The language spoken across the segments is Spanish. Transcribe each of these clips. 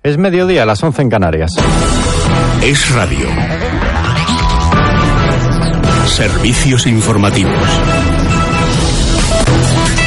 Es mediodía, a las 11 en Canarias. Es radio. Servicios informativos.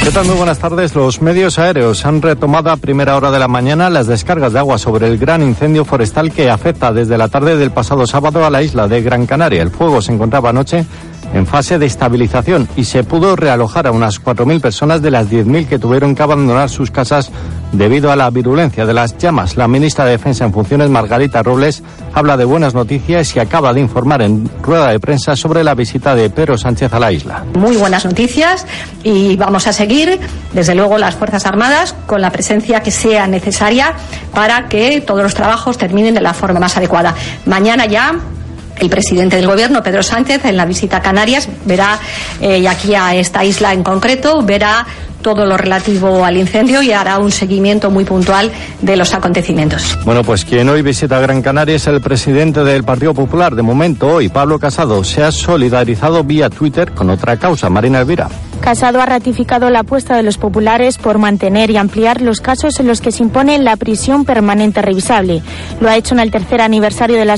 ¿Qué tal? Muy buenas tardes. Los medios aéreos han retomado a primera hora de la mañana las descargas de agua sobre el gran incendio forestal que afecta desde la tarde del pasado sábado a la isla de Gran Canaria. El fuego se encontraba anoche en fase de estabilización y se pudo realojar a unas 4.000 personas de las 10.000 que tuvieron que abandonar sus casas debido a la virulencia de las llamas. La ministra de Defensa en funciones, Margarita Robles, habla de buenas noticias y acaba de informar en rueda de prensa sobre la visita de Pedro Sánchez a la isla. Muy buenas noticias y vamos a seguir, desde luego, las Fuerzas Armadas con la presencia que sea necesaria para que todos los trabajos terminen de la forma más adecuada. Mañana ya el presidente del gobierno, Pedro Sánchez, en la visita a Canarias, verá, eh, y aquí a esta isla en concreto, verá todo lo relativo al incendio y hará un seguimiento muy puntual de los acontecimientos. Bueno, pues quien hoy visita Gran Canaria es el presidente del Partido Popular. De momento, hoy, Pablo Casado, se ha solidarizado vía Twitter con otra causa, Marina Elvira. Casado ha ratificado la apuesta de los populares por mantener y ampliar los casos en los que se impone la prisión permanente revisable. Lo ha hecho en el tercer aniversario del,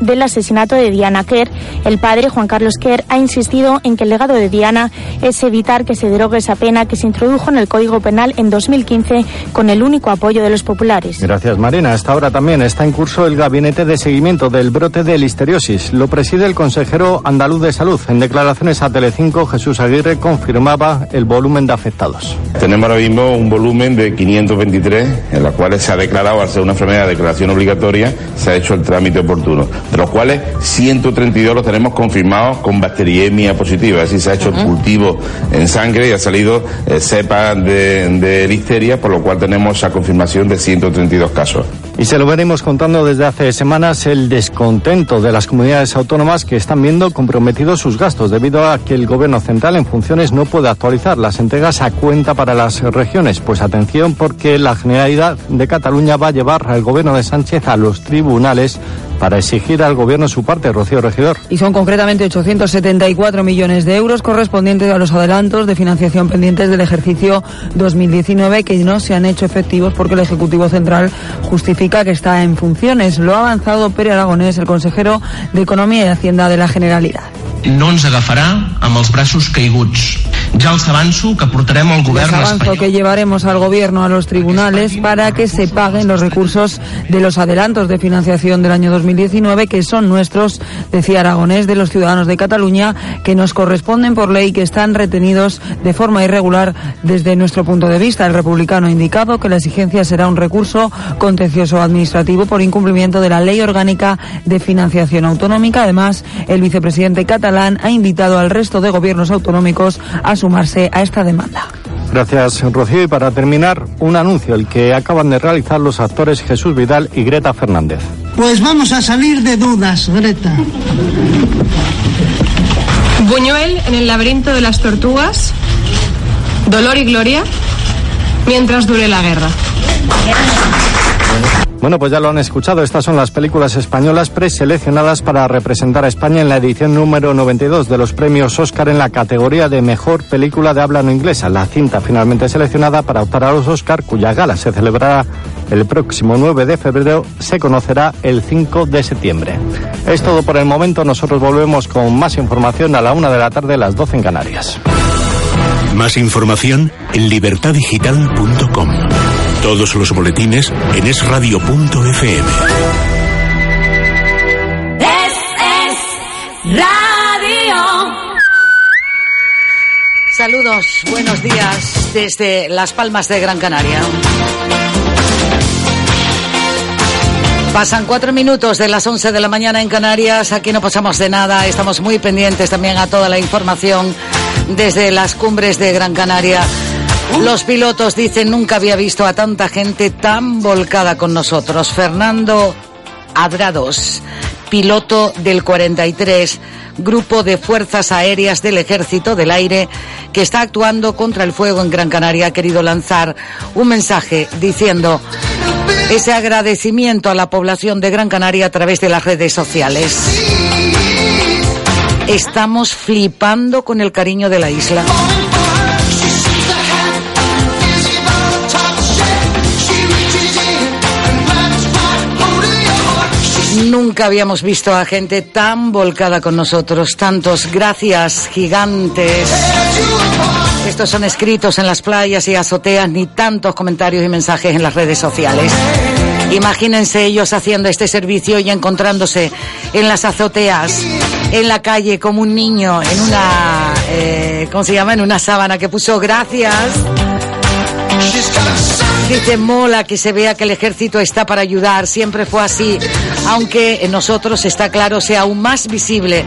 del asesinato de Diana Kerr. El padre, Juan Carlos Kerr, ha insistido en que el legado de Diana es evitar que se derogue esa pena que se introdujo en el Código Penal en 2015 con el único apoyo de los populares. Gracias, Marina. Hasta ahora también está en curso el gabinete de seguimiento del brote de listeriosis. Lo preside el consejero andaluz de salud. En declaraciones a Telecinco, Jesús Aguirre confirmó el volumen de afectados. Tenemos ahora mismo un volumen de 523, en los cuales se ha declarado, al ser una enfermedad de declaración obligatoria, se ha hecho el trámite oportuno, de los cuales 132 los tenemos confirmados con bacteriemia positiva, es decir, se ha hecho el cultivo en sangre y ha salido eh, cepa de, de listeria, por lo cual tenemos esa confirmación de 132 casos. Y se lo venimos contando desde hace semanas el descontento de las comunidades autónomas que están viendo comprometidos sus gastos debido a que el gobierno central en funciones no puede actualizar las entregas a cuenta para las regiones. Pues atención porque la Generalidad de Cataluña va a llevar al gobierno de Sánchez a los tribunales para exigir al gobierno su parte, Rocío Regidor. Y son concretamente 874 millones de euros correspondientes a los adelantos de financiación pendientes del ejercicio 2019 que no se han hecho efectivos porque el Ejecutivo Central justifica que está en funciones. Lo ha avanzado Pere Aragonés, el consejero de Economía y Hacienda de la Generalidad. No ens agafarà amb els braços caiguts. Ja els avanço que portarem al govern Les avanzo que llevaremos al gobierno a los tribunales para que se paguen los recursos de los adelantos de financiación del año 2019 que son nuestros, decía Aragonés, de los ciudadanos de Cataluña que nos corresponden por ley que están retenidos de forma irregular desde nuestro punto de vista. El republicano ha indicado que la exigencia será un recurso contencioso administrativo por incumplimiento de la ley orgánica de financiación autonómica. Además, el vicepresidente catalán ha invitado al resto de gobiernos autonómicos a sumarse a esta demanda. Gracias, Rocío. Y para terminar, un anuncio, el que acaban de realizar los actores Jesús Vidal y Greta Fernández. Pues vamos a salir de dudas, Greta. Buñuel en el laberinto de las tortugas, dolor y gloria, mientras dure la guerra. Bueno, pues ya lo han escuchado. Estas son las películas españolas preseleccionadas para representar a España en la edición número 92 de los premios Oscar en la categoría de mejor película de habla no inglesa. La cinta finalmente seleccionada para optar a los Oscar, cuya gala se celebrará el próximo 9 de febrero, se conocerá el 5 de septiembre. Es todo por el momento. Nosotros volvemos con más información a la una de la tarde, las 12 en Canarias. Más información en libertadigital.com. Todos los boletines en esradio.fm. Es, es radio. Saludos, buenos días desde Las Palmas de Gran Canaria. Pasan cuatro minutos de las once de la mañana en Canarias. Aquí no pasamos de nada. Estamos muy pendientes también a toda la información desde las cumbres de Gran Canaria. Los pilotos dicen nunca había visto a tanta gente tan volcada con nosotros. Fernando Adrados, piloto del 43, Grupo de Fuerzas Aéreas del Ejército del Aire, que está actuando contra el fuego en Gran Canaria, ha querido lanzar un mensaje diciendo ese agradecimiento a la población de Gran Canaria a través de las redes sociales. Estamos flipando con el cariño de la isla. Nunca habíamos visto a gente tan volcada con nosotros. Tantos gracias gigantes. Estos son escritos en las playas y azoteas, ni tantos comentarios y mensajes en las redes sociales. Imagínense ellos haciendo este servicio y encontrándose en las azoteas, en la calle, como un niño, en una, eh, ¿cómo se llama? En una sábana que puso gracias. Dice mola que se vea que el ejército está para ayudar, siempre fue así, aunque en nosotros está claro, sea aún más visible.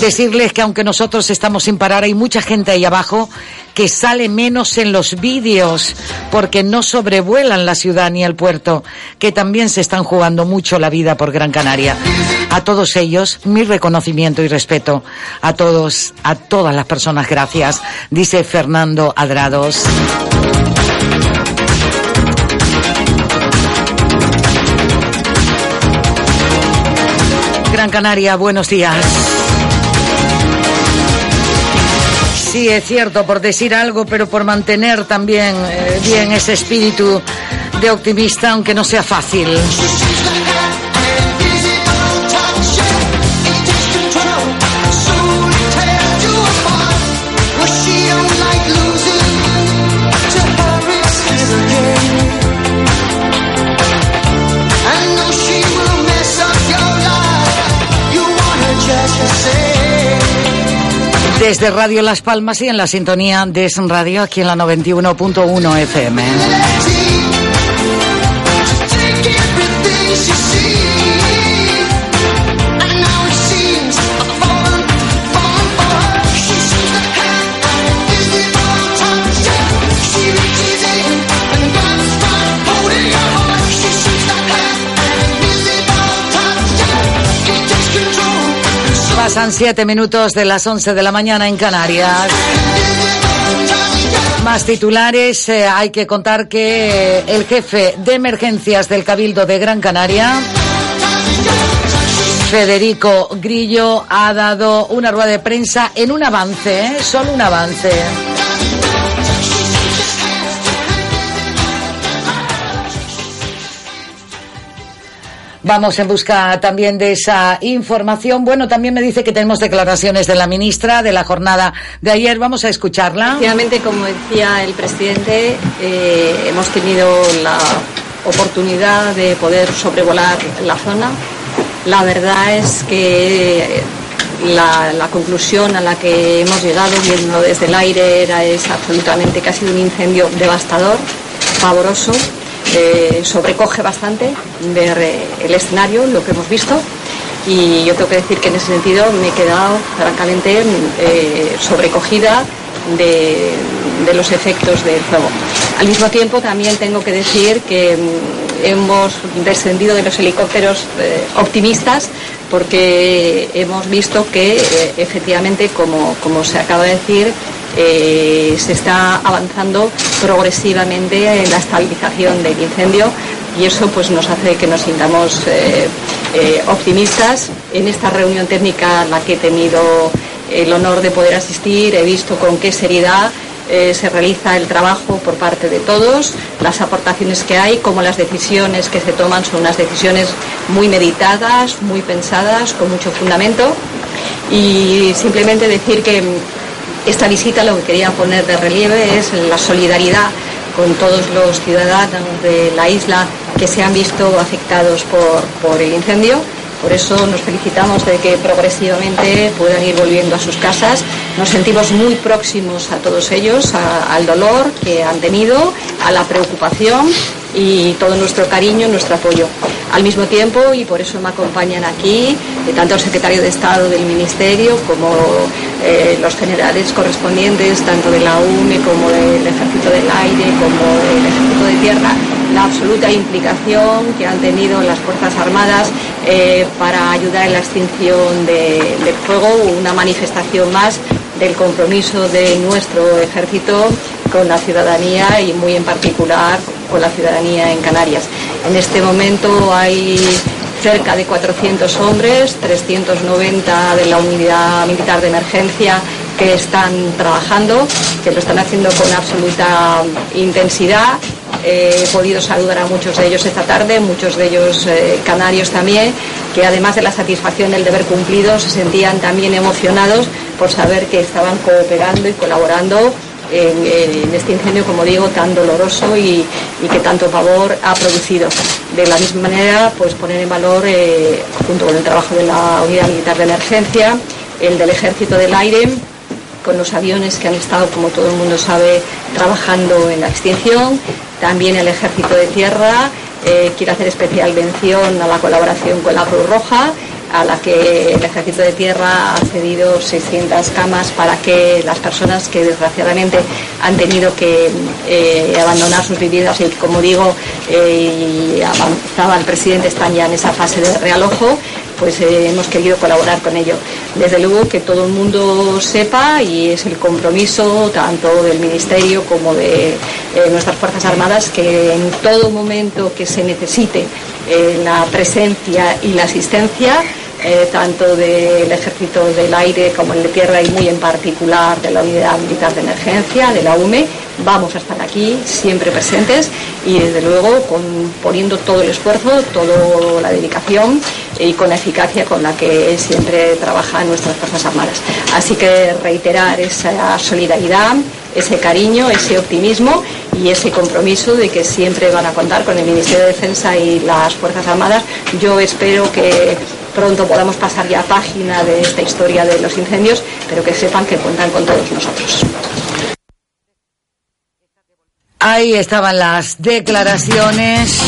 Decirles que aunque nosotros estamos sin parar, hay mucha gente ahí abajo que sale menos en los vídeos porque no sobrevuelan la ciudad ni el puerto, que también se están jugando mucho la vida por Gran Canaria. A todos ellos, mi reconocimiento y respeto. A todos, a todas las personas, gracias, dice Fernando Adrados. Gran Canaria, buenos días. Sí, es cierto, por decir algo, pero por mantener también eh, bien ese espíritu de optimista, aunque no sea fácil. Desde Radio Las Palmas y en la sintonía de Es Radio aquí en la 91.1 FM. Pasan siete minutos de las 11 de la mañana en Canarias. Más titulares, eh, hay que contar que el jefe de emergencias del Cabildo de Gran Canaria, Federico Grillo, ha dado una rueda de prensa en un avance, ¿eh? solo un avance. Vamos en busca también de esa información. Bueno, también me dice que tenemos declaraciones de la ministra de la jornada de ayer. Vamos a escucharla. Efectivamente, como decía el presidente, eh, hemos tenido la oportunidad de poder sobrevolar la zona. La verdad es que la, conclusión a la que hemos llegado viendo desde el aire era es absolutamente que ha sido un incendio devastador, pavoroso sobrecoge bastante ver eh, el escenario, lo que hemos visto. Y yo tengo que decir que en ese sentido me he quedado francamente eh, sobrecogida de, de, los efectos del fuego. Al mismo tiempo también tengo que decir que mm, hemos descendido de los helicópteros eh, optimistas porque hemos visto que eh, efectivamente, como, como se acaba de decir, eh, se está avanzando progresivamente en la estabilización del incendio y eso pues nos hace que nos sintamos eh, optimistas. En esta reunión técnica a la que he tenido el honor de poder asistir he visto con qué seriedad eh, se realiza el trabajo por parte de todos, las aportaciones que hay, como las decisiones que se toman son unas decisiones muy meditadas, muy pensadas, con mucho fundamento. Y simplemente decir que esta visita lo que quería poner de relieve es la solidaridad con todos los ciudadanos de la isla que se han visto afectados por, por el incendio. Por eso nos felicitamos de que progresivamente puedan ir volviendo a sus casas. Nos sentimos muy próximos a todos ellos, al dolor que han tenido, a la preocupación y todo nuestro cariño, nuestro apoyo. Al mismo tiempo, y por eso me acompañan aquí, eh, tanto el secretario de Estado del Ministerio como eh, los generales correspondientes, tanto de la UME como del Ejército del Aire, como del Ejército de Tierra, la absoluta implicación que han tenido las Fuerzas Armadas eh, para ayudar en la extinción de, del fuego, una manifestación más del compromiso de nuestro ejército con la ciudadanía y muy en particular con la ciudadanía en Canarias. En este momento hay cerca de 400 hombres, 390 de la unidad militar de emergencia que están trabajando, que lo están haciendo con absoluta intensidad he podido saludar a muchos de ellos esta tarde, muchos de ellos eh, canarios también, que además de la satisfacción del deber cumplido, se sentían también emocionados por saber que estaban cooperando y colaborando en, este incendio, como digo, tan doloroso y, que tanto favor ha producido. De la misma manera, pues poner en valor, eh, junto con el trabajo de la Unidad Militar de Emergencia, el del Ejército del Aire, con los aviones que han estado, como todo el mundo sabe, trabajando en la extinción, también el Ejército de Tierra. Eh, quiero hacer especial mención a la colaboración con la Cruz Roja a la que el Ejército de Tierra ha cedido 600 camas para que las personas que desgraciadamente han tenido que eh, abandonar sus viviendas y como digo eh, avanzaba el presidente están ya en esa fase de realojo pues eh, hemos querido colaborar con ello. Desde luego que todo el mundo sepa y es el compromiso tanto del Ministerio como de nuestras Fuerzas Armadas que en todo momento que se necesite la presencia y la asistencia eh, tanto del Ejército del Aire como el de Tierra y muy en particular de la Unidad Militar de Emergencia, de la UME. Vamos a estar aquí, siempre presentes y desde luego poniendo todo el esfuerzo, toda la dedicación y con la eficacia con la que siempre trabajan nuestras Fuerzas Armadas. Así que reiterar esa solidaridad, ese cariño, ese optimismo y ese compromiso de que siempre van a contar con el Ministerio de Defensa y las Fuerzas Armadas. Yo espero que pronto podamos pasar ya página de esta historia de los incendios, pero que sepan que cuentan con todos nosotros. Ahí estaban las declaraciones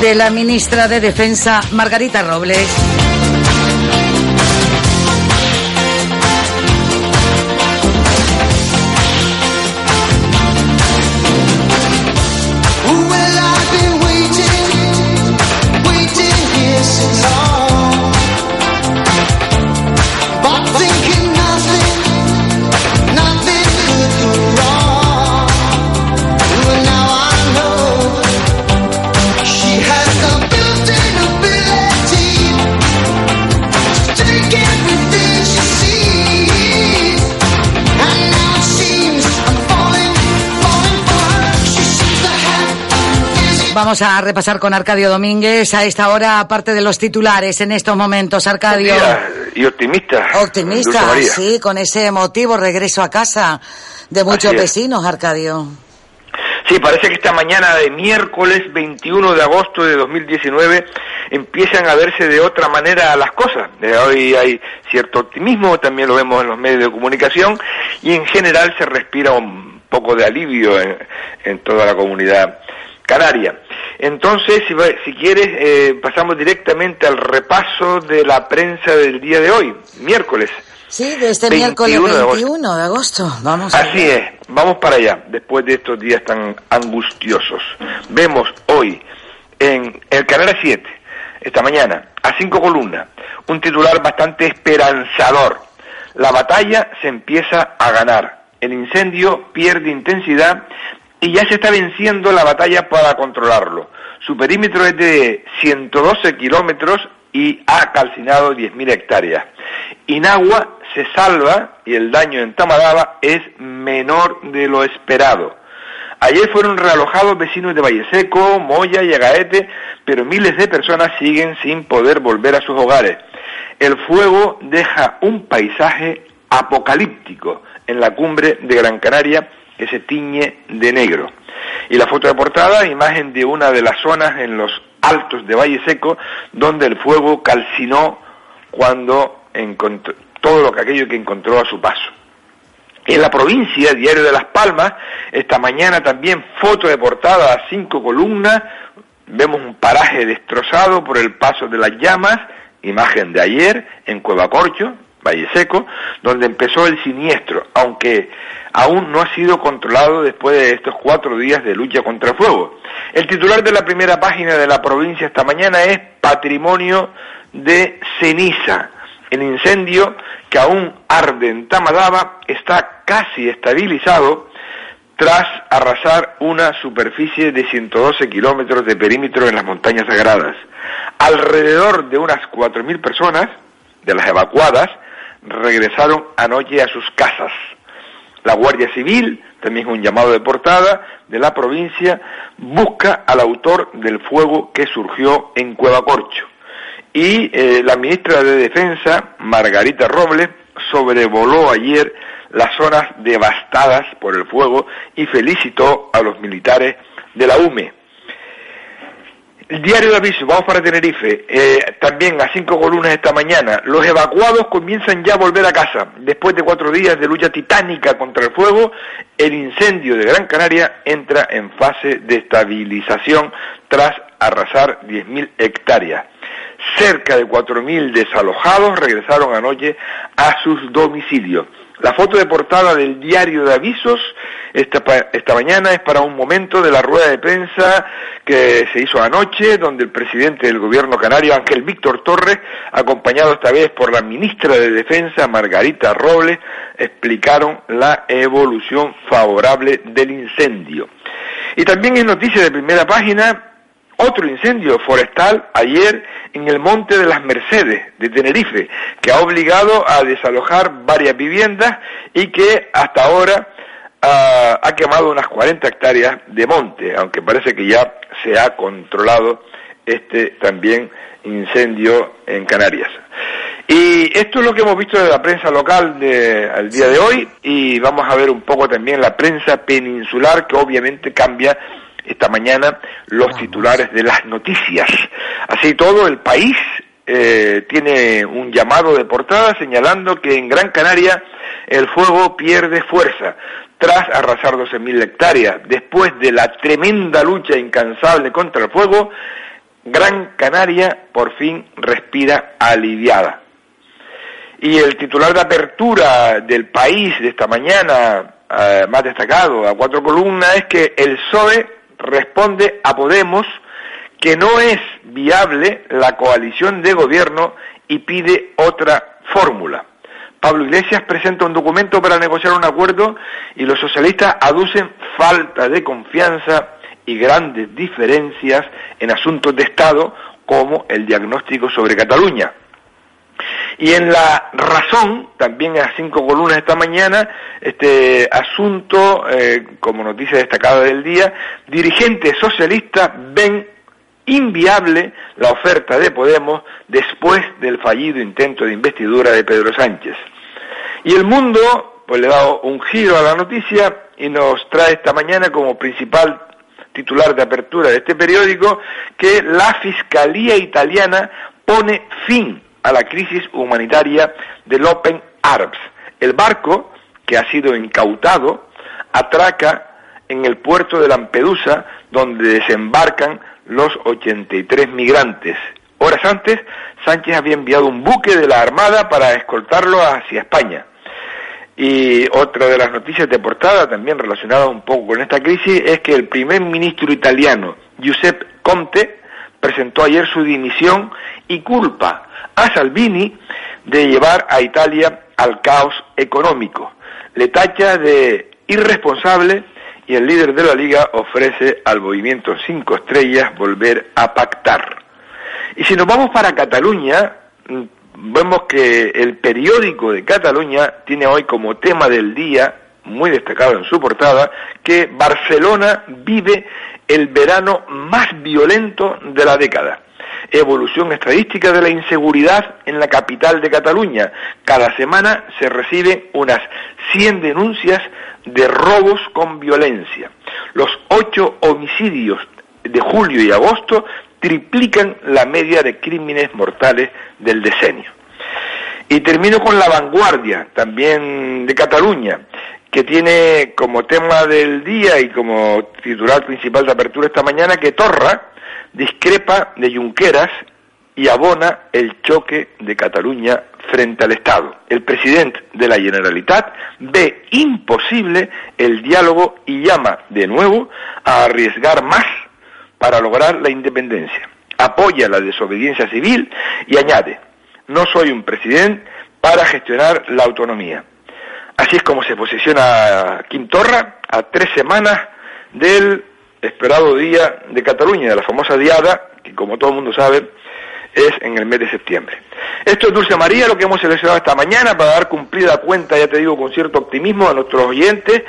de la ministra de Defensa, Margarita Robles. Vamos a repasar con Arcadio Domínguez a esta hora, aparte de los titulares en estos momentos. Arcadio. Y optimista. Optimista, sí, con ese emotivo regreso a casa de muchos vecinos, Arcadio. Sí, parece que esta mañana de miércoles 21 de agosto de 2019 empiezan a verse de otra manera las cosas. De hoy hay cierto optimismo, también lo vemos en los medios de comunicación y en general se respira un poco de alivio en, en toda la comunidad canaria. Entonces, si, si quieres, eh, pasamos directamente al repaso de la prensa del día de hoy, miércoles. Sí, de este miércoles 21 de agosto. Vamos. Así es, vamos para allá, después de estos días tan angustiosos. Vemos hoy en el Canal 7, esta mañana, a cinco columnas, un titular bastante esperanzador. La batalla se empieza a ganar. El incendio pierde intensidad y ya se está venciendo la batalla para controlarlo. Su perímetro es de 112 kilómetros y ha calcinado 10.000 hectáreas. Inagua se salva y el daño en Tamadaba es menor de lo esperado. Ayer fueron realojados vecinos de Valle Seco, Moya y Agaete, pero miles de personas siguen sin poder volver a sus hogares. El fuego deja un paisaje apocalíptico en la cumbre de Gran Canaria que se tiñe de negro. Y la foto de portada, imagen de una de las zonas en los altos de Valle Seco, donde el fuego calcinó cuando encontró todo lo que aquello que encontró a su paso. En la provincia, Diario de Las Palmas, esta mañana también foto de portada a cinco columnas, vemos un paraje destrozado por el paso de las llamas, imagen de ayer en Cueva Corcho, Valle Seco, donde empezó el siniestro, aunque aún no ha sido controlado después de estos cuatro días de lucha contra el fuego. El titular de la primera página de la provincia esta mañana es Patrimonio de Ceniza. El incendio que aún arde en Tamadaba está casi estabilizado tras arrasar una superficie de 112 kilómetros de perímetro en las montañas sagradas. Alrededor de unas 4.000 personas, de las evacuadas, regresaron anoche a sus casas. La Guardia Civil, también un llamado de portada de la provincia, busca al autor del fuego que surgió en Cueva Corcho. Y eh, la ministra de Defensa, Margarita Robles, sobrevoló ayer las zonas devastadas por el fuego y felicitó a los militares de la UME. El diario de aviso, vamos para Tenerife, eh, también a cinco columnas esta mañana. Los evacuados comienzan ya a volver a casa. Después de cuatro días de lucha titánica contra el fuego, el incendio de Gran Canaria entra en fase de estabilización tras arrasar 10.000 hectáreas. Cerca de 4.000 desalojados regresaron anoche a sus domicilios. La foto de portada del diario de avisos esta, esta mañana es para un momento de la rueda de prensa que se hizo anoche, donde el presidente del gobierno canario, Ángel Víctor Torres, acompañado esta vez por la ministra de Defensa, Margarita Robles, explicaron la evolución favorable del incendio. Y también es noticia de primera página otro incendio forestal ayer en el Monte de las Mercedes de Tenerife, que ha obligado a desalojar varias viviendas y que hasta ahora ah, ha quemado unas 40 hectáreas de monte, aunque parece que ya se ha controlado este también incendio en Canarias. Y esto es lo que hemos visto de la prensa local de, al día de hoy y vamos a ver un poco también la prensa peninsular que obviamente cambia esta mañana los titulares de las noticias. Así todo, el país eh, tiene un llamado de portada señalando que en Gran Canaria el fuego pierde fuerza tras arrasar 12.000 hectáreas. Después de la tremenda lucha incansable contra el fuego, Gran Canaria por fin respira aliviada. Y el titular de apertura del país de esta mañana, eh, más destacado, a cuatro columnas, es que el PSOE responde a Podemos que no es viable la coalición de gobierno y pide otra fórmula. Pablo Iglesias presenta un documento para negociar un acuerdo y los socialistas aducen falta de confianza y grandes diferencias en asuntos de Estado como el diagnóstico sobre Cataluña. Y en la razón, también a cinco columnas esta mañana, este asunto, eh, como noticia destacada del día, dirigentes socialistas ven inviable la oferta de Podemos después del fallido intento de investidura de Pedro Sánchez. Y el mundo, pues le ha dado un giro a la noticia y nos trae esta mañana como principal titular de apertura de este periódico que la Fiscalía italiana pone fin a la crisis humanitaria del Open Arms. El barco, que ha sido incautado, atraca en el puerto de Lampedusa, donde desembarcan los 83 migrantes. Horas antes, Sánchez había enviado un buque de la Armada para escoltarlo hacia España. Y otra de las noticias de portada, también relacionada un poco con esta crisis, es que el primer ministro italiano, Giuseppe Conte, presentó ayer su dimisión y culpa a Salvini de llevar a Italia al caos económico. Le tacha de irresponsable y el líder de la liga ofrece al movimiento Cinco Estrellas volver a pactar. Y si nos vamos para Cataluña, mm, vemos que el periódico de Cataluña tiene hoy como tema del día, muy destacado en su portada, que Barcelona vive el verano más violento de la década evolución estadística de la inseguridad en la capital de Cataluña. Cada semana se reciben unas 100 denuncias de robos con violencia. Los ocho homicidios de julio y agosto triplican la media de crímenes mortales del decenio. Y termino con la vanguardia, también de Cataluña, que tiene como tema del día y como titular principal de apertura esta mañana que Torra, discrepa de Junqueras y abona el choque de Cataluña frente al Estado. El presidente de la Generalitat ve imposible el diálogo y llama de nuevo a arriesgar más para lograr la independencia. Apoya la desobediencia civil y añade, no soy un presidente para gestionar la autonomía. Así es como se posiciona Quim Torra a tres semanas del esperado día de Cataluña, de la famosa diada, que como todo el mundo sabe, es en el mes de septiembre. Esto es Dulce María, lo que hemos seleccionado esta mañana para dar cumplida cuenta, ya te digo, con cierto optimismo a nuestros oyentes.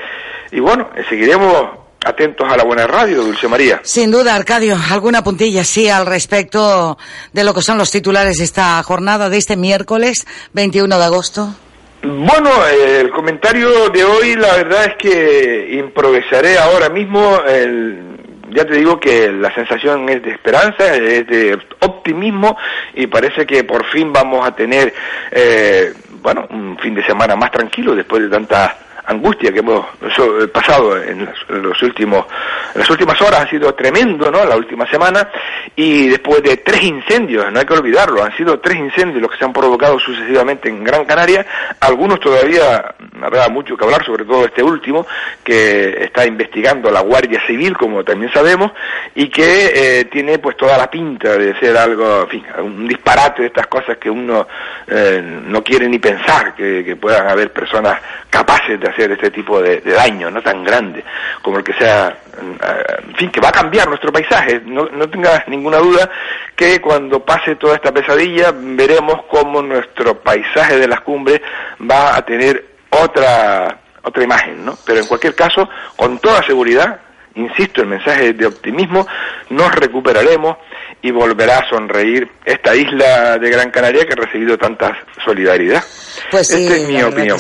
Y bueno, seguiremos atentos a la buena radio, Dulce María. Sin duda, Arcadio, alguna puntilla sí al respecto de lo que son los titulares de esta jornada de este miércoles 21 de agosto. Bueno, el comentario de hoy, la verdad es que improvisaré ahora mismo. Ya te digo que la sensación es de esperanza, es de optimismo y parece que por fin vamos a tener, eh, bueno, un fin de semana más tranquilo después de tanta angustia que hemos pasado en, los últimos en las últimas horas. Ha sido tremendo no la última semana. Y después de tres incendios no hay que olvidarlo han sido tres incendios los que se han provocado sucesivamente en Gran Canaria. Algunos todavía habrá mucho que hablar sobre todo este último que está investigando la Guardia Civil como también sabemos y que eh, tiene pues toda la pinta de ser algo en fin un disparate de estas cosas que uno eh, no quiere ni pensar que puedan haber personas capaces de hacer este tipo de, daño, no tan grande como el que sea, en fin, que va a cambiar nuestro paisaje. No, no tengas ninguna duda que cuando pase toda esta pesadilla veremos cómo nuestro paisaje de las cumbres va a tener otra otra imagen, ¿no? Pero en cualquier caso, con toda seguridad, insisto, el mensaje de optimismo, nos recuperaremos y volverá a sonreír esta isla de Gran Canaria que ha recibido tanta solidaridad. Pues sí, Esta es mi opinión.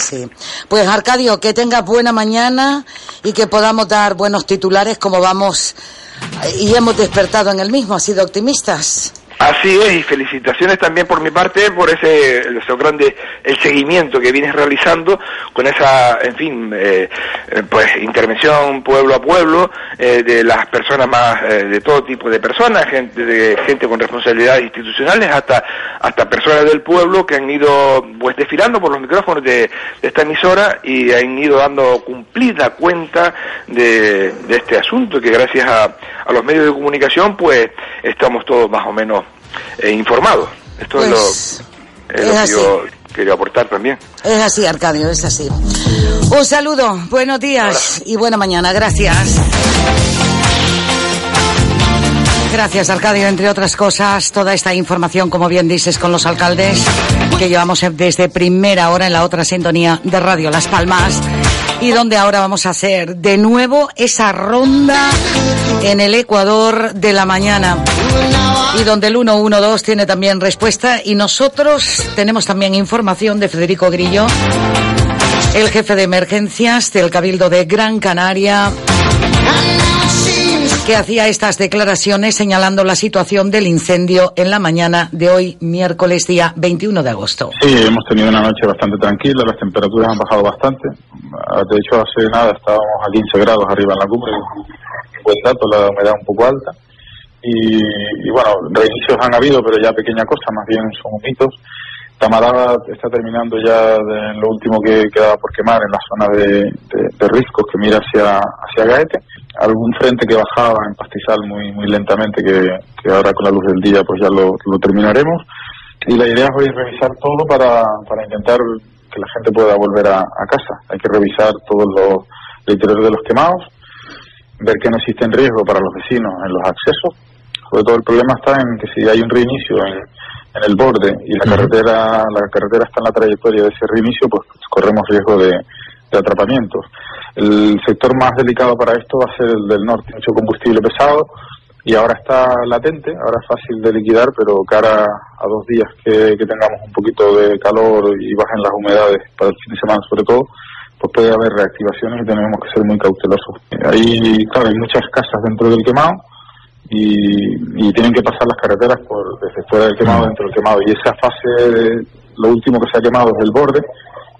Pues Arcadio, que tengas buena mañana y que podamos dar buenos titulares como vamos y hemos despertado en el mismo, ha sido optimistas. Así es, y felicitaciones también por mi parte por ese, ese grande, el seguimiento que vienes realizando con esa, en fin, eh, eh, pues intervención pueblo a pueblo eh, de las personas más, de todo tipo de personas, gente, de gente con responsabilidades institucionales hasta, hasta personas del pueblo que han ido pues desfilando por los micrófonos de, esta emisora y han ido dando cumplida cuenta de, de este asunto que gracias a, a los medios de comunicación pues estamos todos más o menos eh, informado. Esto es lo, Pues, es es lo que yo quería aportar también. Es así, Arcadio, es así. Un saludo, buenos días y buena mañana. Gracias. Gracias, Arcadio. Entre otras cosas, toda esta información, como bien dices, con los alcaldes que llevamos desde primera hora en la otra sintonía de Radio Las Palmas y donde ahora vamos a hacer de nuevo esa ronda en el Ecuador de la mañana. Y donde el 112 tiene también respuesta. Y nosotros tenemos también información de Federico Grillo, el jefe de emergencias del Cabildo de Gran Canaria, que hacía estas declaraciones señalando la situación del incendio en la mañana de hoy, miércoles día 21 de agosto. Sí, hemos tenido una noche bastante tranquila, las temperaturas han bajado bastante. Ah, De hecho, hace nada estábamos a 15 grados arriba en la cumbre, buen dato, la humedad un poco alta. Y, y bueno, reinicios han habido, pero ya pequeña cosa, más bien son mitos. Tamaraba está terminando ya de lo último que quedaba por quemar en la zona de, de- riscos que mira hacia, hacia Gaete. Algún frente que bajaba en pastizal muy, muy lentamente, que, ahora con la luz del día pues ya lo, lo terminaremos. Y la idea es hoy revisar todo para, para intentar que la gente pueda volver a, casa. Hay que revisar todo lo, el interior de los quemados, ver que no existe riesgo para los vecinos en los accesos. Sobre todo el problema está en que si hay un reinicio en, en el borde y la carretera la carretera está en la trayectoria de ese reinicio, pues corremos riesgo de, de atrapamientos. El sector más delicado para esto va a ser el del norte, mucho combustible pesado y ahora está latente, ahora es fácil de liquidar, pero cara a dos días que, que tengamos un poquito de calor y bajen las humedades para el fin de semana sobre todo, pues puede haber reactivaciones y tenemos que ser muy cautelosos. Ahí, claro, hay muchas casas dentro del quemado y, y tienen que pasar las carreteras por desde fuera del quemado dentro del quemado y esa fase, lo último que se ha quemado es el borde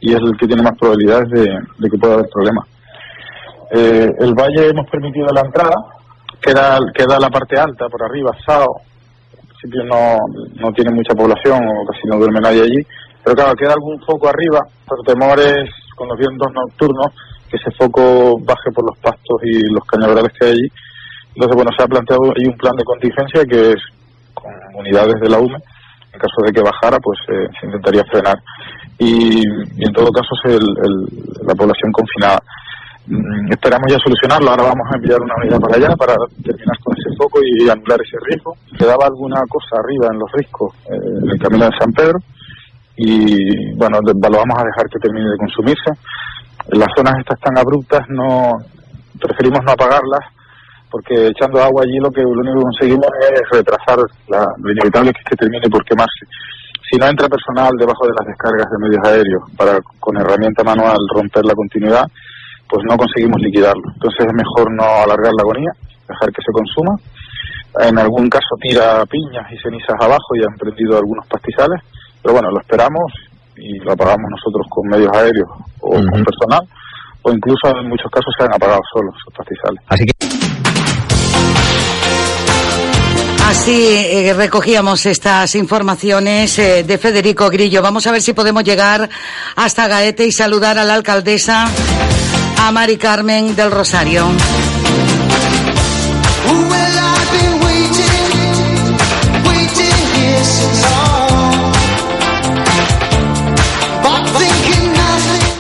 y es el que tiene más probabilidades de, de que pueda haber problemas. Eh, el valle hemos permitido la entrada, queda, queda la parte alta por arriba, Sao, en principio no, no tiene mucha población o casi no duerme nadie allí, pero claro, queda algún foco arriba, por temores con los vientos nocturnos, que ese foco baje por los pastos y los cañaverales que hay allí. Entonces, bueno, se ha planteado hay un plan de contingencia que es con unidades de la UME, en caso de que bajara, pues eh, se intentaría frenar. Y, en todo caso, es el- la población confinada. Mm, Esperamos ya solucionarlo. Ahora vamos a enviar una unidad para allá para terminar con ese foco y anular ese riesgo. Quedaba alguna cosa arriba en los riscos eh, en el camino de San Pedro y bueno, lo vamos a dejar que termine de consumirse. Las zonas estas tan abruptas no preferimos no apagarlas porque echando agua allí lo que lo único que conseguimos es retrasar la, lo inevitable que es que termine por quemarse. Si no entra personal debajo de las descargas de medios aéreos para con herramienta manual romper la continuidad, pues no conseguimos liquidarlo. Entonces es mejor no alargar la agonía, dejar que se consuma. En algún caso tira piñas y cenizas abajo y han prendido algunos pastizales, pero bueno, lo esperamos y lo apagamos nosotros con medios aéreos o con personal, o incluso en muchos casos se han apagado solos esos pastizales. Así que Así eh, recogíamos estas informaciones eh, de Federico Grillo. Vamos a ver si podemos llegar hasta Gaete y saludar a la alcaldesa, a Mari Carmen del Rosario.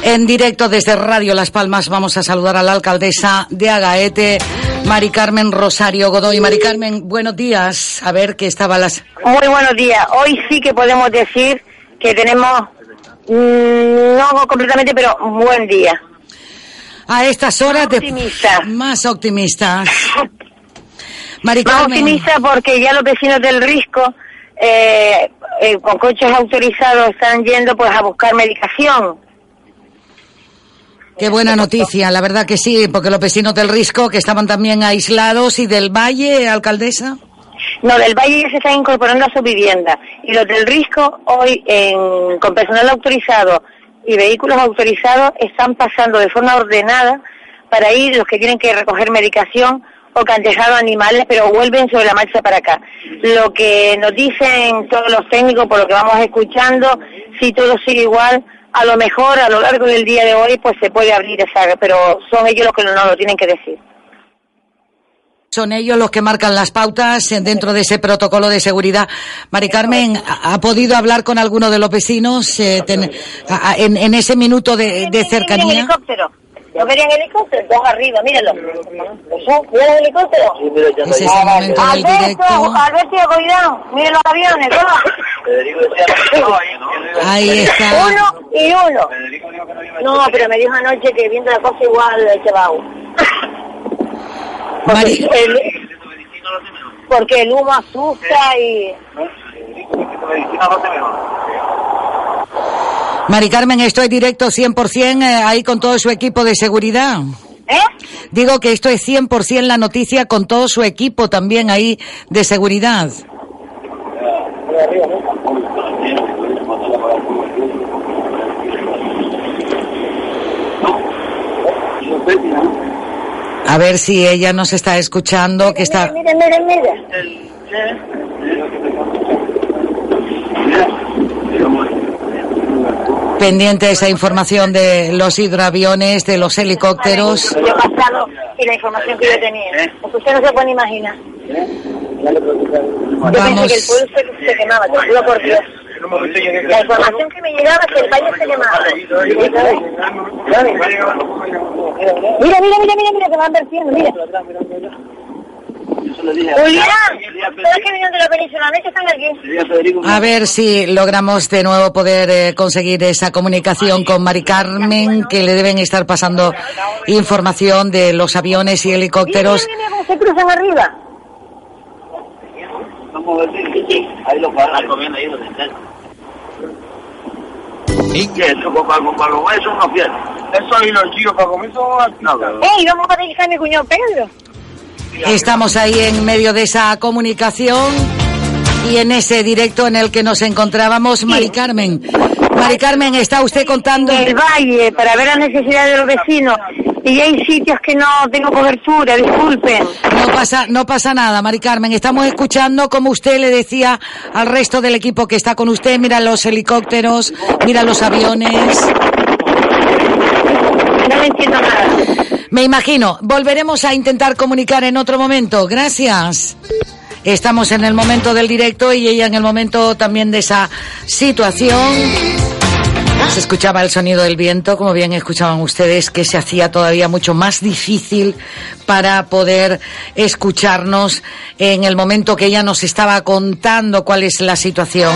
En directo desde Radio Las Palmas vamos a saludar a la alcaldesa de Agaete, Mari Carmen Rosario Godoy. Mari Carmen, buenos días. A ver qué estaba las. Muy buenos días. Hoy sí que podemos decir que tenemos, mm, no completamente, pero buen día. A estas horas de. Optimista. Más optimistas. Mari Más Carmen. optimista porque ya los vecinos del Risco, eh, eh, con coches autorizados, están yendo pues a buscar medicación. Qué buena noticia, la verdad que sí, porque los vecinos del Risco que estaban también aislados y del Valle, alcaldesa. No, del Valle ya se están incorporando a su vivienda. Y los del Risco, hoy, en- con personal autorizado y vehículos autorizados, están pasando de forma ordenada para ir los que tienen que recoger medicación o que han dejado animales, pero vuelven sobre la marcha para acá. Lo que nos dicen todos los técnicos, por lo que vamos escuchando, si todo sigue igual, a lo mejor a lo largo del día de hoy, pues se puede abrir esa, pero son ellos los que no lo tienen que decir. Son ellos los que marcan las pautas dentro de ese protocolo de seguridad. Mari Carmen, ¿ha podido hablar con alguno de los vecinos eh, ten- a- a- en, en ese minuto de, de cercanía? helicóptero. ¿No verían helicóptero? Dos arriba, míralo. ¿Eso? ¿Mira el helicóptero? Es ese momento del Alberto, directo. Alberto, cuidado. Mira los aviones, toma. Ahí está. Uno y uno. No, pero me dijo anoche que viendo la cosa igual se va. Porque el, porque el humo asusta y... Mari Carmen, esto es directo 100% eh, ahí con todo su equipo de seguridad. ¿Eh? Digo que esto es 100% la noticia con todo su equipo también ahí de seguridad. A ver si ella nos está escuchando, que está... Mira, mira, mira. Pendiente esa información de los hidroaviones, de los helicópteros. Yo he pasado y la información que yo tenía. Porque usted no se puede imaginar. Yo pensé Vamos. que el pueblo se, se quemaba, te juro por Dios. La información que me llegaba es que el valle se quemaba. Mira, mira, mira, mira, mira, que van vertiendo, mira. Julián, todos que vinieron de la península Meca están aquí. A ver si logramos de nuevo poder eh, conseguir esa comunicación con Mari Carmen, que le deben estar pasando información de los aviones y helicópteros. Se cruzan arriba. Ahí lo van comiendo ahí donde están. ¿Y qué? ¿Eso para, para los huesos no pierde? Eso y los chicos para comer son nada. ¡Ey, vamos a dedicar a mi cuñado Pedro! Estamos ahí en medio de esa comunicación y en ese directo en el que nos encontrábamos, Mari Carmen. Mari Carmen, ¿está usted contando? El valle, para ver las necesidades de los vecinos. Y hay sitios que no tengo cobertura, disculpen. No pasa, no pasa nada, Mari Carmen. Estamos escuchando como usted le decía al resto del equipo que está con usted. Mira los helicópteros, mira los aviones. No me entiendo nada. Me imagino. Volveremos a intentar comunicar en otro momento. Gracias. Estamos en el momento del directo y ella en el momento también de esa situación. Se escuchaba el sonido del viento, como bien escuchaban ustedes, que se hacía todavía mucho más difícil para poder escucharnos en el momento que ella nos estaba contando cuál es la situación.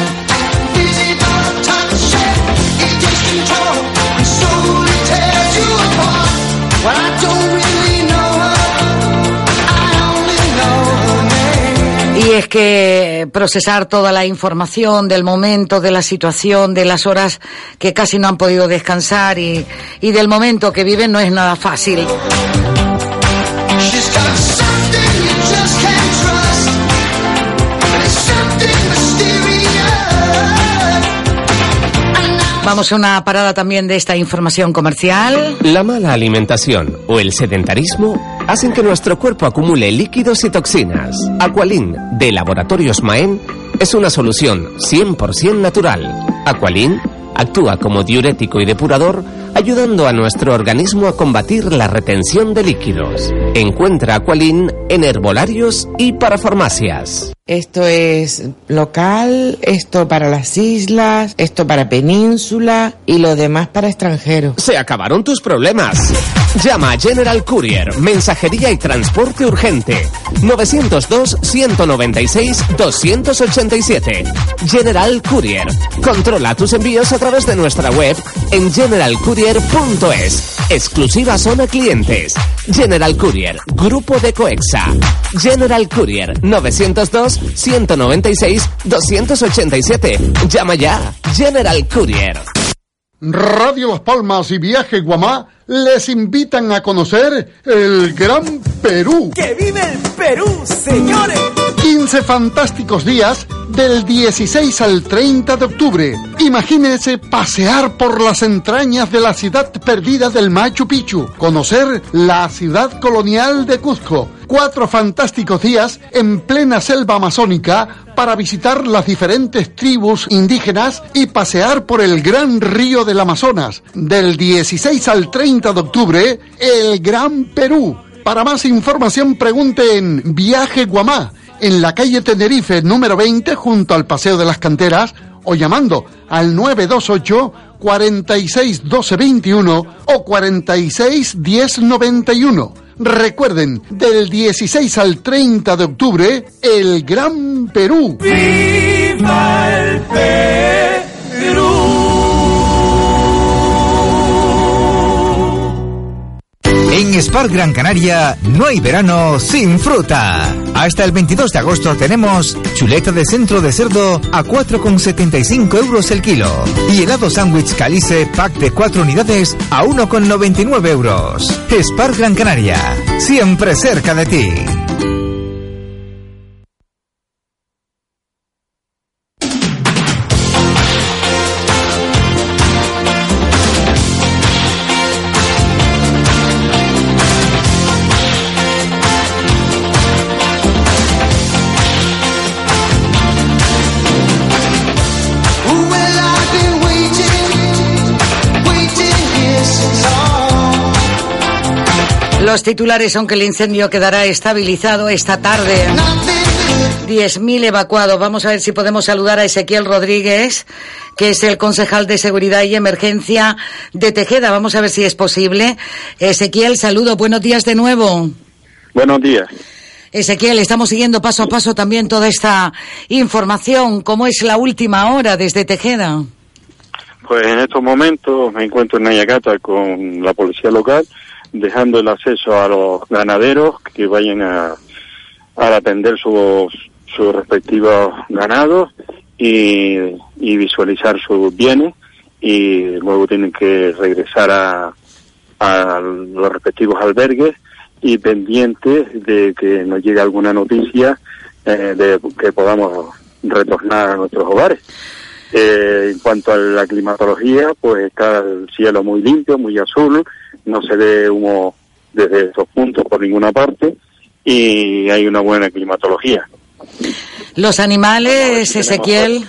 Y es que procesar toda la información del momento, de la situación, de las horas que casi no han podido descansar y, del momento que viven no es nada fácil. Vamos a una parada también de esta información comercial. La mala alimentación o el sedentarismo hacen que nuestro cuerpo acumule líquidos y toxinas. Aqualin, de Laboratorios Maen, es una solución 100% natural. Aqualin actúa como diurético y depurador, ayudando a nuestro organismo a combatir la retención de líquidos. Encuentra Aqualin en herbolarios y para farmacias. Esto es local, esto para las islas, esto para península y lo demás para extranjeros. Se acabaron tus problemas. Llama a General Courier, mensajería y transporte urgente. 902-196-287. General Courier. Controla tus envíos a través de nuestra web en generalcourier.es. Exclusiva zona clientes. General Courier, Grupo de Coexa. General Courier, 902-196-287. Llama ya. General Courier. Radio Las Palmas y Viaje Guamá les invitan a conocer el Gran Perú. ¡Que vive el Perú, señores! 15 fantásticos días del 16 al 30 de octubre. Imagínese pasear por las entrañas de la ciudad perdida del Machu Picchu, conocer la ciudad colonial de Cuzco. Cuatro fantásticos días en plena selva amazónica para visitar las diferentes tribus indígenas y pasear por el gran río del Amazonas. Del 16 al 30 de octubre, el Gran Perú. Para más información pregunte en Viaje Guamá en la calle Tenerife número 20 junto al Paseo de las Canteras o llamando al 928 46 12 21 o 46 10 91. Recuerden, del 16 al 30 de octubre, el Gran Perú. ¡Viva el En Spar Gran Canaria no hay verano sin fruta. Hasta el 22 de agosto tenemos chuleta de centro de cerdo a 4,75 euros el kilo y helado sándwich calice pack de 4 unidades a 1,99 euros. Spar Gran Canaria, siempre cerca de ti. Los titulares son que el incendio quedará estabilizado esta tarde. 10.000 evacuados. Vamos a ver si podemos saludar a Ezequiel Rodríguez, que es el concejal de Seguridad y Emergencia de Tejeda. Vamos a ver si es posible. Ezequiel, saludo. Buenos días de nuevo. Buenos días. Ezequiel, estamos siguiendo paso a paso también toda esta información. ¿Cómo es la última hora desde Tejeda? Pues en estos momentos me encuentro en Ayacata con la policía local, dejando el acceso a los ganaderos que vayan a, atender sus, sus respectivos ganados y, y visualizar sus bienes y luego tienen que regresar a, a los respectivos albergues y pendientes de que nos llegue alguna noticia eh, de que podamos retornar a nuestros hogares. Eh, en cuanto a la climatología, pues está el cielo muy limpio, muy azul, no se ve humo desde estos puntos por ninguna parte y hay una buena climatología. Los animales, Ezequiel.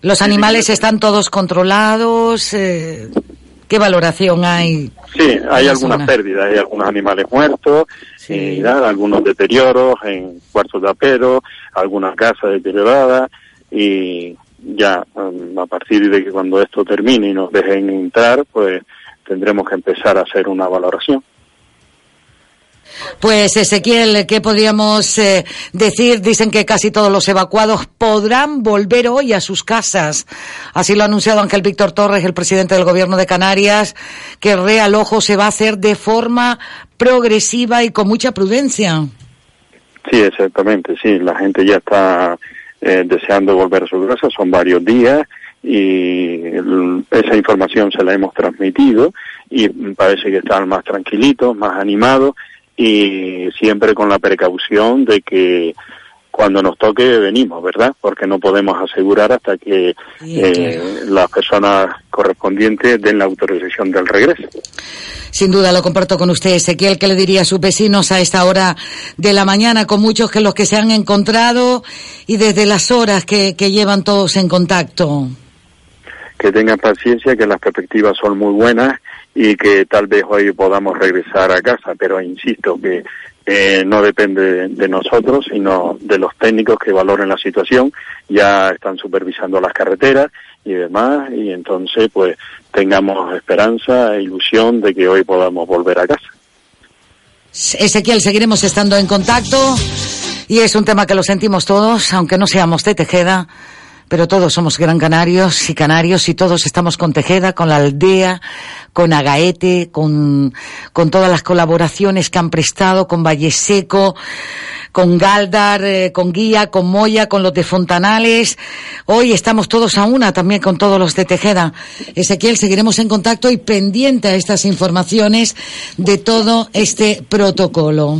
Los animales están todos controlados. eh, ¿Qué valoración hay? Sí, hay algunas pérdidas, hay algunos animales muertos, y nada, algunos deterioros en cuartos de apero, algunas casas deterioradas y, ya mm, a partir de que cuando esto termine y nos dejen entrar, pues tendremos que empezar a hacer una valoración. Pues Ezequiel, ¿qué podríamos eh, decir? Dicen que casi todos los evacuados podrán volver hoy a sus casas. Así lo ha anunciado Ángel Víctor Torres, el presidente del Gobierno de Canarias, que el realojo se va a hacer de forma progresiva y con mucha prudencia. Sí, exactamente, sí, la gente ya está eh, deseando volver a su casa, son varios días y esa información se la hemos transmitido y parece que están más tranquilitos, más animados y siempre con la precaución de que cuando nos toque venimos, ¿verdad? Porque no podemos asegurar hasta que eh, las personas correspondientes den la autorización del regreso. Sin duda lo comparto con usted, Ezequiel. ¿Qué le diría a sus vecinos a esta hora de la mañana, con muchos que los que se han encontrado y desde las horas que, que llevan todos en contacto? que tengan paciencia, que las perspectivas son muy buenas y que tal vez hoy podamos regresar a casa, pero insisto que eh, no depende de, nosotros, sino de los técnicos que valoren la situación, ya están supervisando las carreteras y demás, y entonces pues tengamos esperanza e ilusión de que hoy podamos volver a casa. Ezequiel, seguiremos estando en contacto y es un tema que lo sentimos todos, aunque no seamos de Tejeda, pero todos somos gran canarios y canarios y todos estamos con Tejeda, con la aldea, con Agaete, con, con todas las colaboraciones que han prestado, con Valle Seco, con Galdar, eh, con Guía, con Moya, con los de Fontanales. Hoy estamos todos a una también con todos los de Tejeda. Ezequiel, seguiremos en contacto y pendiente a estas informaciones de todo este protocolo.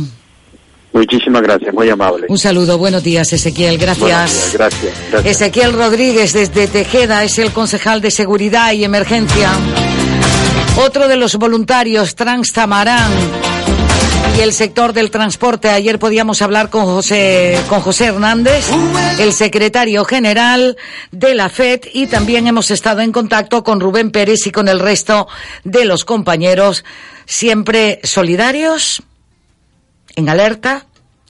Muchísimas gracias, muy amable. Un saludo, buenos días Ezequiel, gracias. Buenos días, gracias. gracias. Ezequiel Rodríguez desde Tejeda es el concejal de Seguridad y Emergencia. Otro de los voluntarios, Trans Tamarán, y el sector del transporte. Ayer podíamos hablar con José, con José Hernández, el secretario general de la FED, y también hemos estado en contacto con Rubén Pérez y con el resto de los compañeros, siempre solidarios, en alerta,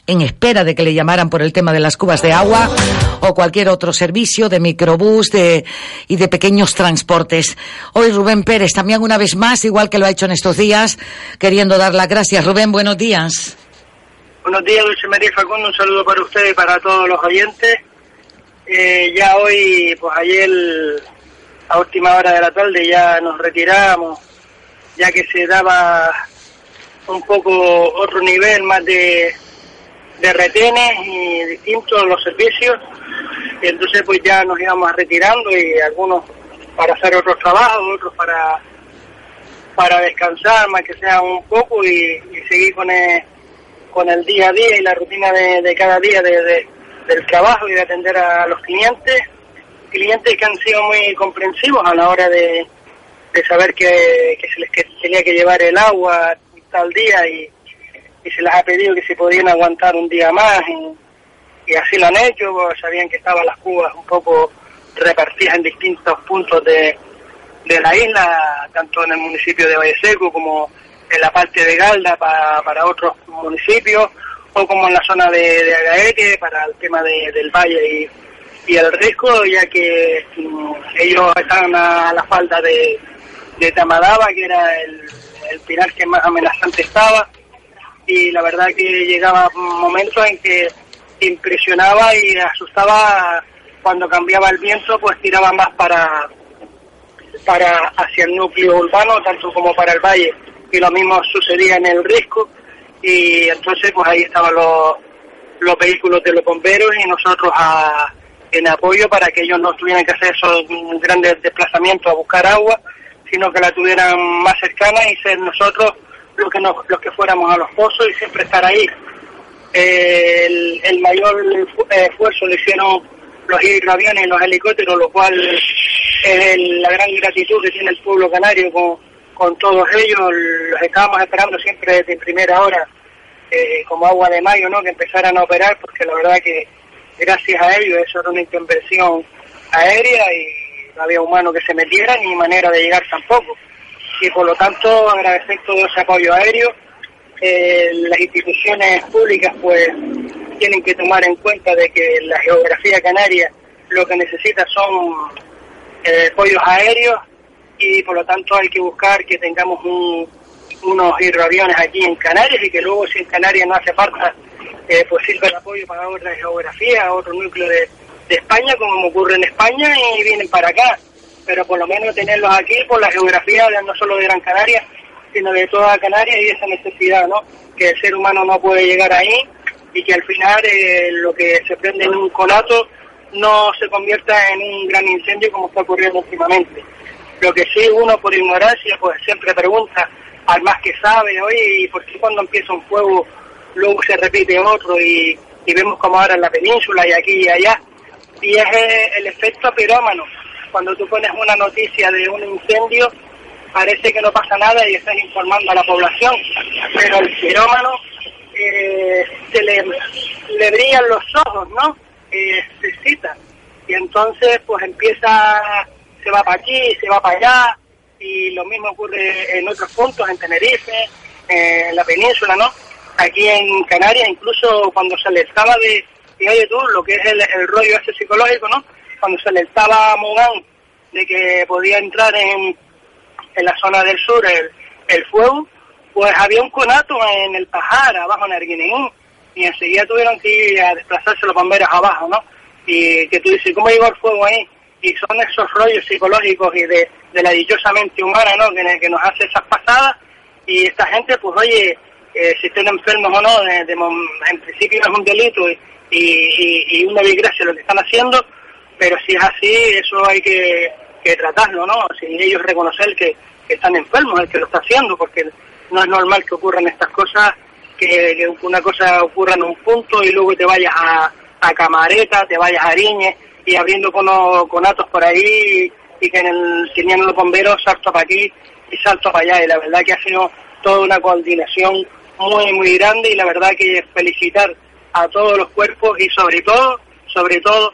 en espera de que le llamaran por el tema de las cubas de agua o cualquier otro servicio de microbús de, y de pequeños transportes. Hoy Rubén Pérez también una vez más, igual que lo ha hecho en estos días, queriendo dar las gracias. Rubén, buenos días. Buenos días, Dulce María Facundo. Un saludo para ustedes y para todos los oyentes. Eh, ya hoy, pues ayer, a última hora de la tarde, ya nos retiramos, ya que se daba un poco otro nivel más de, de retenes y distintos los servicios. Y entonces, pues ya nos íbamos retirando y algunos para hacer otros trabajos, otros para para descansar, más que sea un poco y, seguir con el, con el día a día y la rutina de, de cada día de, de- del trabajo y de atender a los clientes. Clientes que han sido muy comprensivos a la hora de, de saber que, que se les tenía que llevar el agua tal día y, y se les ha pedido que si podían aguantar un día más y, así lo han hecho, pues sabían que estaban las cubas un poco repartidas en distintos puntos de, de la isla, tanto en el municipio de Valle Seco como en la parte de Galda para, para otros municipios, o como en la zona de, de Agaete para el tema de- del valle y, y el risco, ya que mm, ellos estaban a la falda de, de Tamadaba, que era el, el pilar que más amenazante estaba, y la verdad que llegaba momentos en que impresionaba y asustaba cuando cambiaba el viento, pues tiraba más para para hacia el núcleo urbano, tanto como para el valle, y lo mismo sucedía en el risco, y entonces pues ahí estaban los, los vehículos de los bomberos y nosotros en apoyo para que ellos no tuvieran que hacer esos grandes desplazamientos a buscar agua, sino que la tuvieran más cercana y ser nosotros los que, nos, los que fuéramos a los pozos y siempre estar ahí. El, el mayor eh, esfuerzo lo hicieron los hidroaviones los helicópteros, lo cual es la gran gratitud que tiene el pueblo canario con, con todos ellos. Los estábamos esperando siempre desde primera hora, eh, como agua de mayo, ¿no? que empezaran a operar, porque la verdad que gracias a ellos eso era una intervención aérea y no había humano que se metiera ni manera de llegar tampoco. Y por lo tanto agradecer todo ese apoyo aéreo. Eh, las instituciones públicas pues tienen que tomar en cuenta de que la geografía canaria lo que necesita son eh, pollos aéreos y por lo tanto hay que buscar que tengamos un- unos hidroaviones aquí en Canarias y que luego si en Canarias no hace falta, eh, pues sirva de apoyo para otra geografía, otro núcleo de, de España, como ocurre en España, y vienen para acá. Pero por lo menos tenerlos aquí por la geografía no solo de Gran Canaria, sino de toda Canarias y esa necesidad, ¿no? Que el ser humano no puede llegar ahí y que al final eh, lo que se prende en un conato no se convierta en un gran incendio como está ocurriendo últimamente. Lo que sí uno por ignorancia pues siempre pregunta al más que sabe, oye, ¿y por qué cuando empieza un fuego luego se repite otro y, y vemos como ahora en la península y aquí y allá? Y es eh, el efecto pirómano. Cuando tú pones una noticia de un incendio, parece que no pasa nada y estás informando a la población, pero el pirómano eh, se le, le brillan los ojos, ¿no? Eh, se excita. Y entonces, pues empieza, se va para aquí, se va para allá, y lo mismo ocurre en otros puntos, en Tenerife, eh, en la península, ¿no? Aquí en Canarias, incluso cuando se le estaba de, y oye tú, lo que es el, el rollo ese psicológico, ¿no? Cuando se le estaba a Mugán de que podía entrar en, en la zona del sur el, fuego, pues había un conato en el Pajar, abajo en Arguineguín, y enseguida tuvieron que ir a desplazarse los bomberos abajo, ¿no? Y que tú dices, ¿cómo llegó el fuego ahí? Y son esos rollos psicológicos y de, de la dichosa mente humana, ¿no? Que, que nos hace esas pasadas, y esta gente, pues oye, eh, si estén enfermos o no, de- de en principio es un delito y, y una desgracia lo que están haciendo, pero si es así, eso hay que, que tratarlo, ¿no? Sin ellos reconocer que, que están enfermos, el que lo está haciendo, porque no es normal que ocurran estas cosas, que, que una cosa ocurra en un punto y luego te vayas a, a Camareta, te vayas a Ariñe y abriendo cono- conatos por ahí y que en el, tenían los bomberos salto para aquí y salto para allá. Y la verdad que ha sido toda una coordinación muy, muy grande y la verdad que felicitar a todos los cuerpos y sobre todo, sobre todo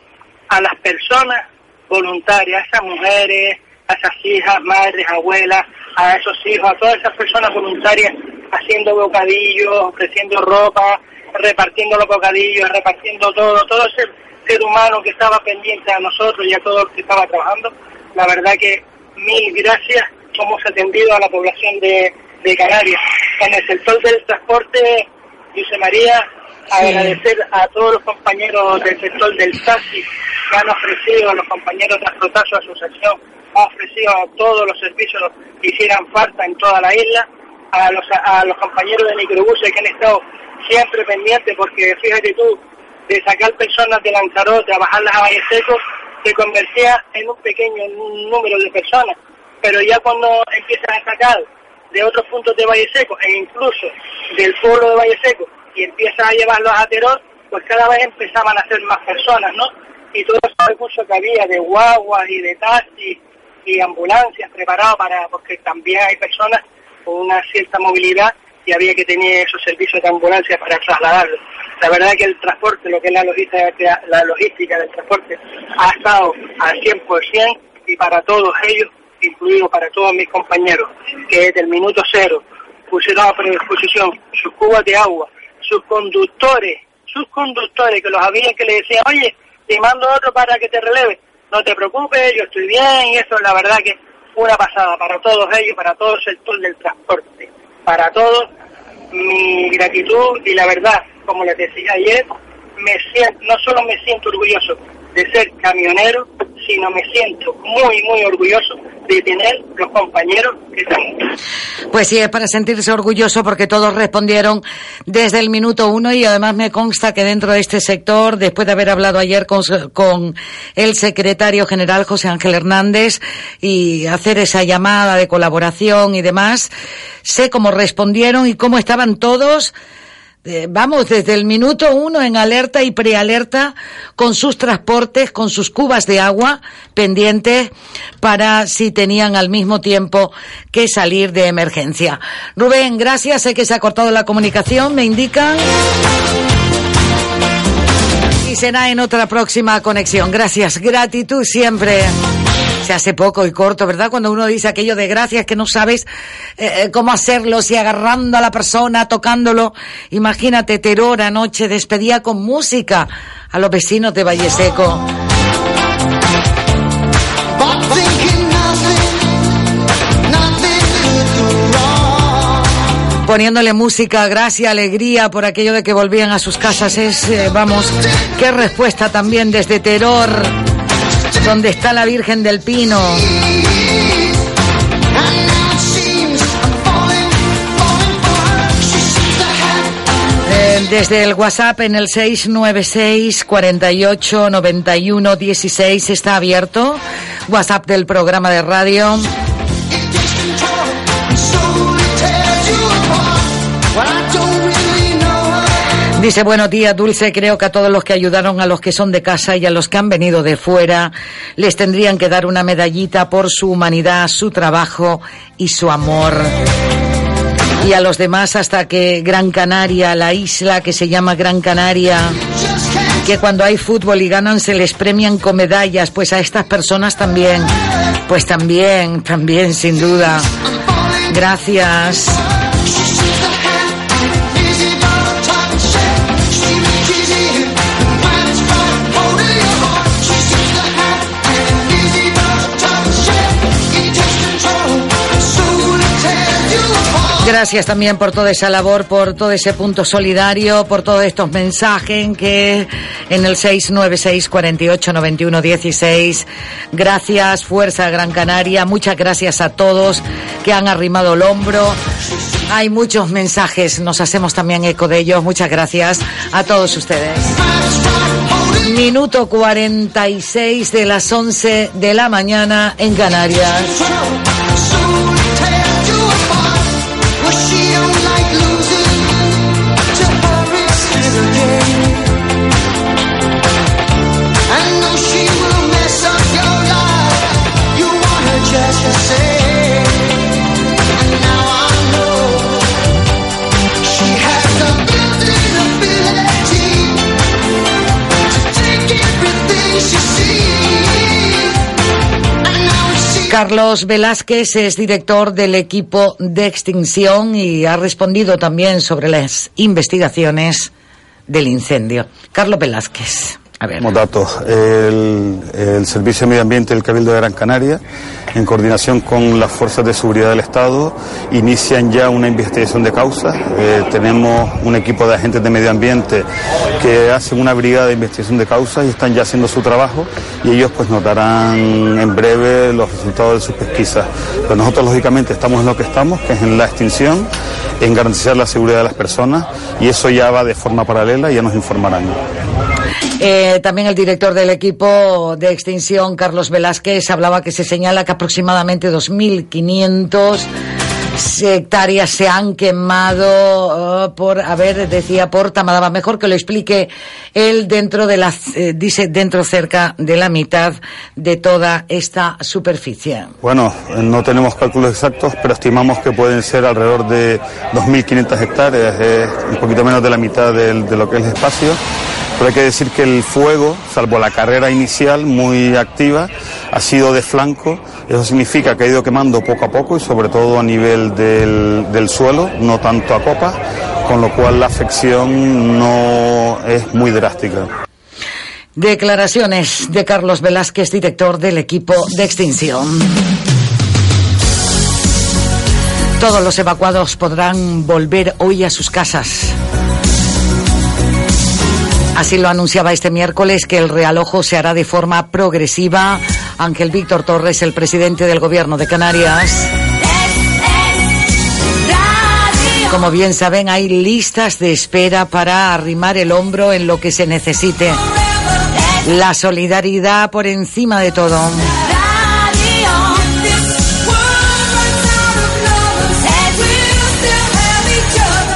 a las personas voluntarias, a esas mujeres, a esas hijas, madres, abuelas, a esos hijos, a todas esas personas voluntarias haciendo bocadillos, ofreciendo ropa, repartiendo los bocadillos, repartiendo todo, todo ese ser humano que estaba pendiente a nosotros y a todos los que estaba trabajando. La verdad que mil gracias, hemos atendido a la población de, Canarias. En el sector del transporte, José María, agradecer a todos los compañeros del sector del taxi que han ofrecido, a los compañeros de Astrotazo Asociación, ha ofrecido todos los servicios que hicieran falta en toda la isla, a los, a los compañeros de microbuses que han estado siempre pendientes, porque fíjate tú, de sacar personas de Lanzarote a bajarlas a Valle Seco, se convertía en un pequeño número de personas, pero ya cuando empiezan a sacar de otros puntos de Valle Seco e incluso del pueblo de Valle Seco y empiezan a llevarlos a Teror, pues cada vez empezaban a ser más personas, ¿no? Y todos esos recursos que había de guaguas y de taxis y ambulancias preparados para, porque también hay personas con una cierta movilidad y había que tener esos servicios de ambulancia para trasladarlos. La verdad que el transporte, lo que es la logística, la logística del transporte, ha estado al 100% y para todos ellos, incluido para todos mis compañeros, que desde el minuto cero pusieron a predisposición sus cubas de agua, sus conductores, sus conductores que los había que le decían, oye, te mando otro para que te releve, no te preocupes, yo estoy bien, y eso es la verdad que una pasada para todos ellos, para todo el sector del transporte, para todos, mi gratitud y la verdad, como les decía ayer, me siento, no solo me siento orgulloso de ser camionero, sino me siento muy, muy orgulloso de tener los compañeros que tengo. Pues sí, es para sentirse orgulloso porque todos respondieron desde el minuto uno y además me consta que dentro de este sector, después de haber hablado ayer con, con el secretario general José Ángel Hernández y hacer esa llamada de colaboración y demás, sé cómo respondieron y cómo estaban todos eh, vamos, desde el minuto uno en alerta y prealerta con sus transportes, con sus cubas de agua pendientes para si tenían al mismo tiempo que salir de emergencia. Rubén, gracias. Sé que se ha cortado la comunicación, me indican. Y será en otra próxima conexión. Gracias. Gratitud siempre se hace poco y corto, ¿verdad? Cuando uno dice aquello de gracias que no sabes eh, eh, cómo hacerlo, si agarrando a la persona, tocándolo. Imagínate, terror anoche despedía con música a los vecinos de Valle Seco. poniéndole música, gracia, alegría por aquello de que volvían a sus casas. Es, eh, vamos, qué respuesta también desde terror donde está la Virgen del Pino. Eh, Desde el WhatsApp en el 696 48 91 16 está abierto. WhatsApp del programa de radio. Dice, buenos días, Dulce. Creo que a todos los que ayudaron a los que son de casa y a los que han venido de fuera, les tendrían que dar una medallita por su humanidad, su trabajo y su amor. Y a los demás hasta que Gran Canaria, la isla que se llama Gran Canaria, que cuando hay fútbol y ganan se les premian con medallas, pues a estas personas también, pues también, también, sin duda. Gracias. Gracias también por toda esa labor, por todo ese punto solidario, por todos estos mensajes que en el 696 48 91 16. Gracias, Fuerza Gran Canaria. Muchas gracias a todos que han arrimado el hombro. Hay muchos mensajes, nos hacemos también eco de ellos. Muchas gracias a todos ustedes. Minuto 46 de las 11 de la mañana en Canarias. Carlos Velázquez es director del equipo de extinción y ha respondido también sobre las investigaciones del incendio. Carlos Velázquez. A datos, el, Servicio de Medio Ambiente del Cabildo de Gran Canaria, en coordinación con las fuerzas de seguridad del Estado, inician ya una investigación de causa. Eh, tenemos un equipo de agentes de medio ambiente que hacen una brigada de investigación de causas y están ya haciendo su trabajo y ellos pues nos darán en breve los resultados de sus pesquisas. Pero nosotros lógicamente estamos en lo que estamos, que es en la extinción, en garantizar la seguridad de las personas y eso ya va de forma paralela y ya nos informarán. Eh, también el director del equipo de extinción, Carlos Velázquez, hablaba que se señala que aproximadamente 2.500 hectáreas se han quemado uh, por, a ver, decía por Tamadaba. Mejor que lo explique él dentro de la, eh, dice dentro cerca de la mitad de toda esta superficie. Bueno, eh, no tenemos cálculos exactos, pero estimamos que pueden ser alrededor de 2.500 hectáreas, un poquito menos de la mitad de lo que es el espacio. Pero hay que decir que el fuego, salvo la carrera inicial muy activa, ha sido de flanco. Eso significa que ha ido quemando poco a poco y sobre todo a nivel del, del suelo, no tanto a copas, con lo cual la afección no es muy drástica. Declaraciones de Carlos Velázquez, director del equipo de extinción. Todos los evacuados podrán volver hoy a sus casas. Así lo anunciaba este miércoles que el realojo se hará de forma progresiva. Ángel Víctor Torres, el presidente del gobierno de Canarias. Como bien saben, hay listas de espera para arrimar el hombro en lo que se necesite. La solidaridad por encima de todo.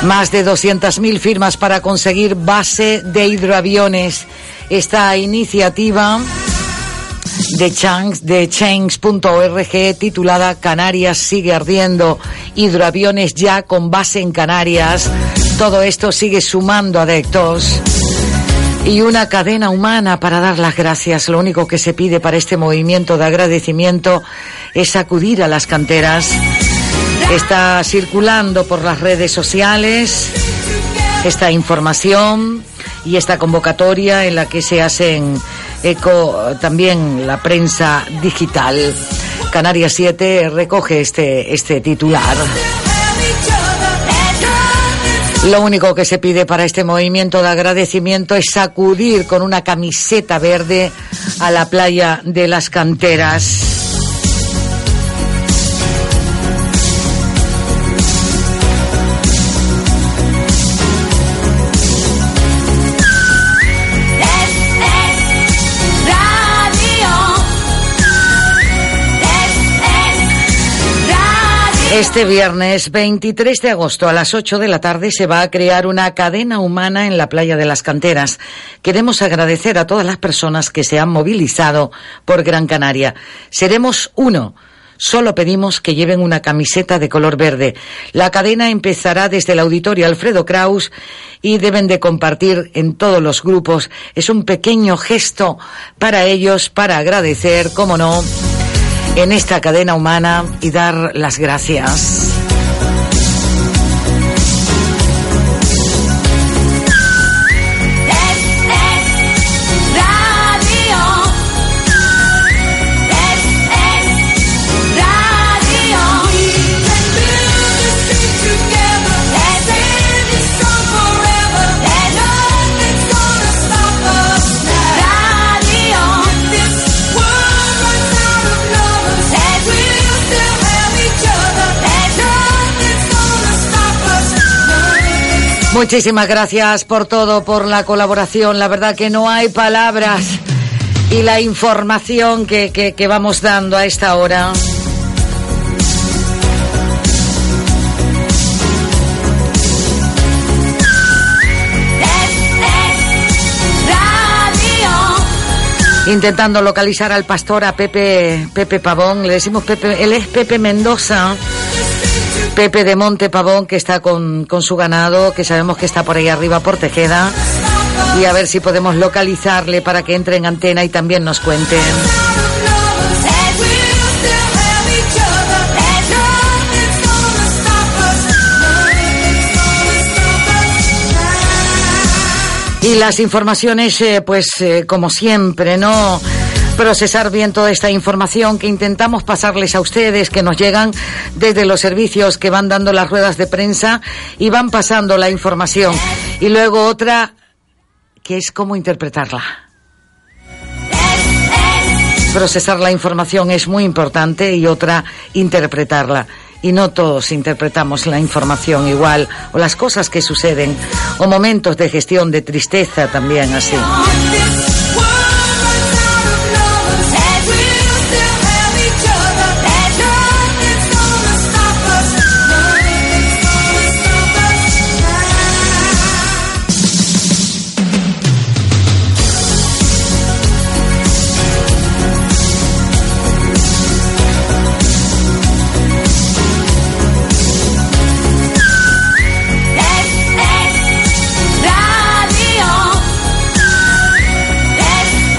Más de 200.000 firmas para conseguir base de hidroaviones. Esta iniciativa de, Change- de titulada Canarias sigue ardiendo, hidroaviones ya con base en Canarias. Todo esto sigue sumando adeptos. Y una cadena humana para dar las gracias. Lo único que se pide para este movimiento de agradecimiento es acudir a las canteras. Está circulando por las redes sociales esta información y esta convocatoria en la que se hacen eco eh, también la prensa digital. Canarias 7 recoge este, este titular. Lo único que se pide para este movimiento de agradecimiento es sacudir con una camiseta verde a la playa de las canteras. Este viernes 23 de agosto a las 8 de la tarde se va a crear una cadena humana en la playa de las canteras. Queremos agradecer a todas las personas que se han movilizado por Gran Canaria. Seremos uno. Solo pedimos que lleven una camiseta de color verde. La cadena empezará desde el auditorio Alfredo Kraus y deben de compartir en todos los grupos. Es un pequeño gesto para ellos, para agradecer, como no, en esta cadena humana y dar las gracias. Muchísimas gracias por todo, por la colaboración. La verdad que no hay palabras y la información que, que, vamos dando a esta hora. Intentando localizar al pastor, a Pepe, Pepe Pavón, le decimos Pepe, él es Pepe Mendoza. Pepe de Monte Pavón, que está con, con su ganado, que sabemos que está por ahí arriba por Tejeda. Y a ver si podemos localizarle para que entre en antena y también nos cuenten. Y las informaciones, eh, pues eh, como siempre, ¿no? Procesar bien toda esta información que intentamos pasarles a ustedes, que nos llegan desde los servicios que van dando las ruedas de prensa y van pasando la información. Y luego otra, que es cómo interpretarla. Procesar la información es muy importante y otra, interpretarla y no todos interpretamos la información igual o las cosas que suceden o momentos de gestión de tristeza también así.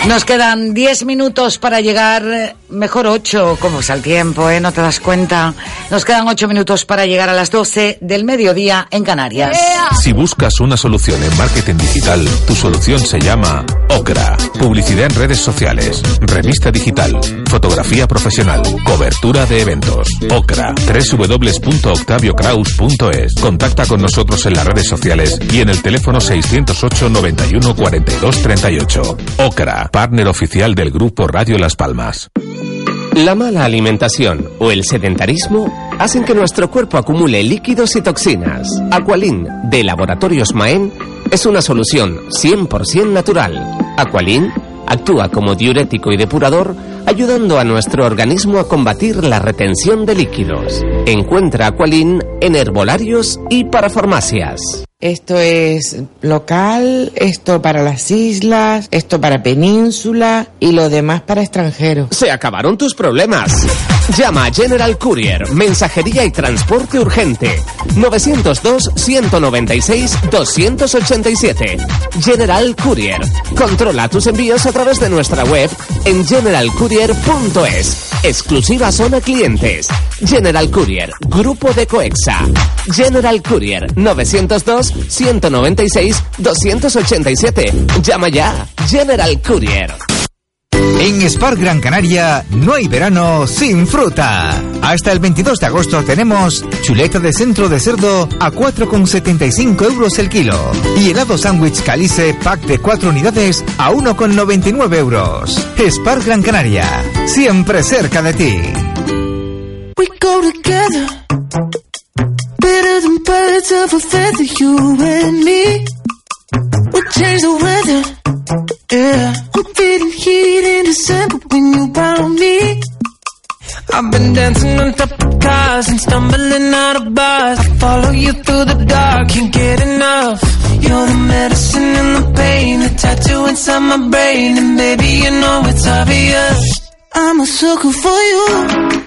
Nos quedan 10 minutos para llegar, mejor 8, como es el tiempo, ¿eh? No te das cuenta. Nos quedan 8 minutos para llegar a las 12 del mediodía en Canarias. Si buscas una solución en marketing digital, tu solución se llama Ocra. Publicidad en redes sociales, revista digital, fotografía profesional, cobertura de eventos. Ocra. www.octaviocraus.es. Contacta con nosotros en las redes sociales y en el teléfono 608 91 42 38. Ocra partner oficial del Grupo Radio Las Palmas. La mala alimentación o el sedentarismo hacen que nuestro cuerpo acumule líquidos y toxinas. Aqualin, de Laboratorios Maen, es una solución 100% natural. Aqualin actúa como diurético y depurador, ayudando a nuestro organismo a combatir la retención de líquidos. Encuentra Aqualin en herbolarios y para farmacias. Esto es local, esto para las islas, esto para península y lo demás para extranjeros. Se acabaron tus problemas. Llama a General Courier, mensajería y transporte urgente. 902-196-287. General Courier. Controla tus envíos a través de nuestra web en generalcourier.es. Exclusiva zona clientes. General Courier, Grupo de Coexa. General Courier, 902-196-287. Llama ya. General Courier. En Spar Gran Canaria no hay verano sin fruta. Hasta el 22 de agosto tenemos chuleta de centro de cerdo a 4,75 euros el kilo y helado sándwich calice pack de 4 unidades a 1,99 euros. Spar Gran Canaria, siempre cerca de ti. We go together, better than birds of a feather, you and me. We change the weather, yeah. I'm feeling heat in December when you found me. I've been dancing on top of cars and stumbling out of bars. I follow you through the dark, can't get enough. You're the medicine and the pain, the tattoo inside my brain, and baby you know it's obvious. I'm a sucker for you.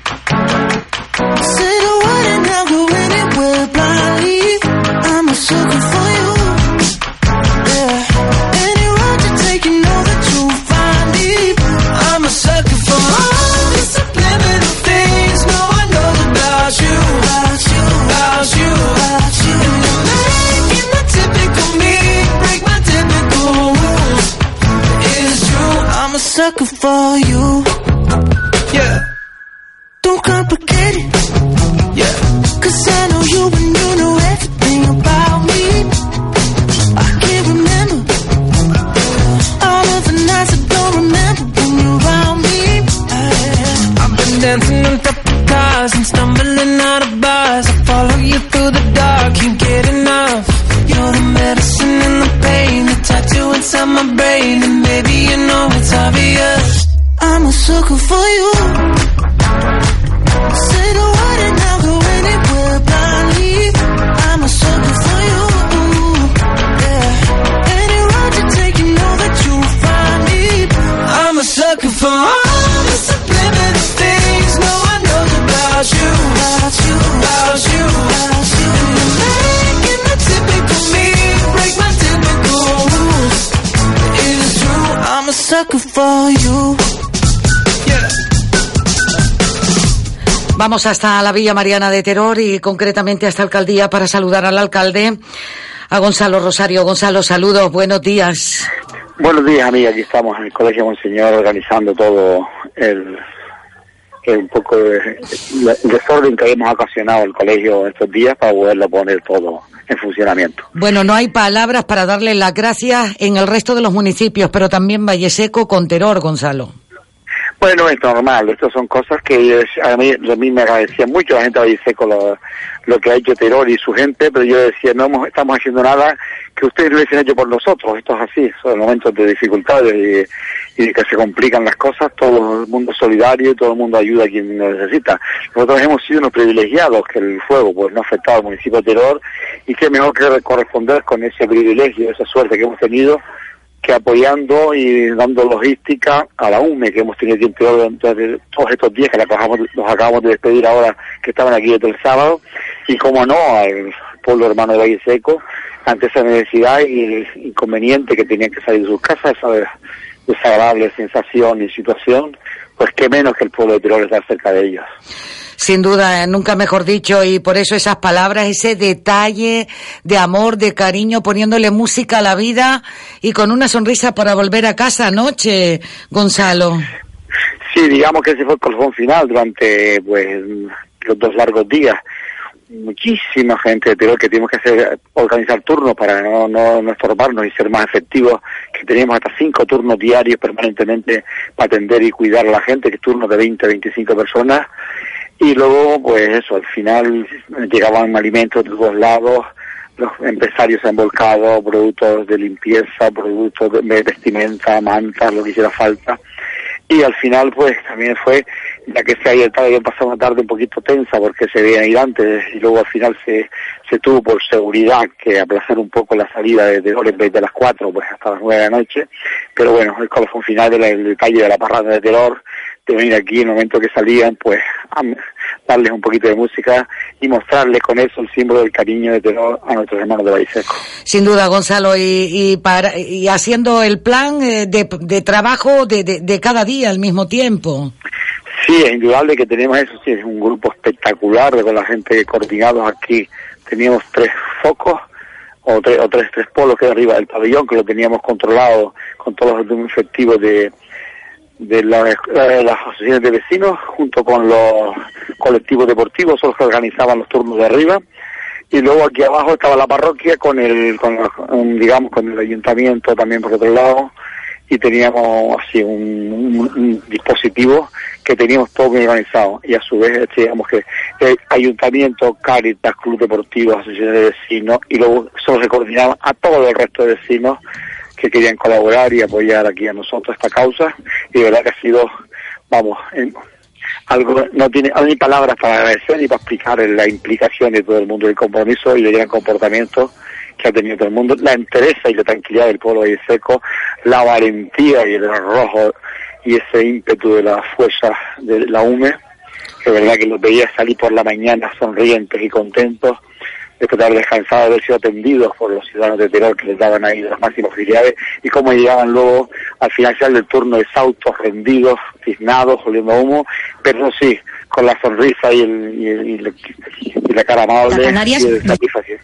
For you. Yeah. Don't complicate it. Yeah. Cause I know you and you know everything about me. I can't remember all of the nights I don't remember when you're around me. I've been dancing on top of cars and stumbling out of bars. I follow you through the dark, can't get enough. You're the medicine and the pain, the tattoo inside my brain, and baby you know it's obvious. I'm a sucker for you. Say the word and I'll go anywhere blindly. I'm a sucker for you. Yeah. Any road you take, you know that you'll find me. I'm a sucker for all the subliminal things no one knows about you. About you. About you. About you. You're making the typical me break my typical rules. It is true. I'm a sucker for you. Vamos hasta la Villa Mariana de Terror y concretamente hasta Alcaldía para saludar al alcalde, a Gonzalo Rosario. Gonzalo, saludos, buenos días. Buenos días, amiga. Aquí estamos en el Colegio Monseñor organizando todo el, el un poco de, el desorden que hemos ocasionado el colegio estos días para poderlo poner todo en funcionamiento. Bueno, no hay palabras para darle las gracias en el resto de los municipios, pero también Valle Seco con terror, Gonzalo. Bueno, es normal. Estas son cosas que a mí, a mí me agradecía mucho la gente de Seco lo, lo que ha hecho Terror y su gente, pero yo decía, no estamos haciendo nada que ustedes lo hubiesen hecho por nosotros. Esto es así, son momentos de dificultades y, y que se complican las cosas. Todo el mundo es solidario y todo el mundo ayuda a quien necesita. Nosotros hemos sido unos privilegiados que el fuego pues no ha afectado al municipio de Terror y qué mejor que corresponder con ese privilegio, esa suerte que hemos tenido que apoyando y dando logística a la UME que hemos tenido tiempo durante todos estos días que la acabamos, los acabamos de despedir ahora que estaban aquí desde el sábado y como no al pueblo hermano de Valle Seco ante esa necesidad y el inconveniente que tenían que salir de sus casas esa desagradable sensación y situación pues qué menos que el pueblo de Tirol estar cerca de ellos Sin duda, eh, nunca mejor dicho, y por eso esas palabras, ese detalle de amor, de cariño, poniéndole música a la vida y con una sonrisa para volver a casa anoche, Gonzalo. Sí, digamos que ese fue el colofón final durante pues los dos largos días. Muchísima gente de que tuvimos que hacer, organizar turnos para no, no, no estorbarnos y ser más efectivos, que teníamos hasta cinco turnos diarios permanentemente para atender y cuidar a la gente, que turnos de 20 25 personas. Y luego, pues eso, al final llegaban alimentos de todos lados, los empresarios se han volcado, productos de limpieza, productos de vestimenta, mantas, lo que hiciera falta. Y al final, pues también fue, ya que se había, había pasado una tarde un poquito tensa porque se veía ir antes y luego al final se, se tuvo por seguridad que aplazar un poco la salida de, de Ore en vez de las 4, pues hasta las 9 de la noche. Pero bueno, el colofón final del el detalle de la parranda de terror, de venir aquí en el momento que salían, pues darles un poquito de música y mostrarles con eso el símbolo del cariño de terror a nuestros hermanos de Baiseco. Sin duda, Gonzalo, y, y, para, y haciendo el plan eh, de, de trabajo de, de, de cada día al mismo tiempo. Sí, es indudable que tenemos eso, sí, es un grupo espectacular con la gente coordinados aquí. Teníamos tres focos o tres, o tres, tres polos que arriba del pabellón que lo teníamos controlado con todos los efectivos de, de eh, las asociaciones de vecinos junto con los colectivos deportivos, son los que organizaban los turnos de arriba. Y luego aquí abajo estaba la parroquia con el, con, un, digamos, con el ayuntamiento también por otro lado. Y teníamos así un, dispositivo que teníamos todo bien organizado. Y a su vez, este, digamos que eh, ayuntamiento, Cáritas, Club Deportivo, asociaciones de vecinos, y luego solo se coordinaba a todo el resto de vecinos que querían colaborar y apoyar aquí a nosotros esta causa. Y de verdad que ha sido, vamos, algo, no tiene ni palabras para agradecer ni para explicar la implicación de todo el mundo, el compromiso y el gran comportamiento que ha tenido todo el mundo, la entereza y la tranquilidad del pueblo de Seco, la valentía y el arrojo y ese ímpetu de la fuerza de la UME, que verdad que los veía salir por la mañana sonrientes y contentos, después de haber descansado, de haber sido atendidos por los ciudadanos de Terror que les daban ahí las máximas facilidades y cómo llegaban luego al final del turno exhaustos, rendidos, tiznados, oliendo humo, pero sí, con la sonrisa y, el, y, el- y la- y la cara amable La Canarias- y de satisfacción.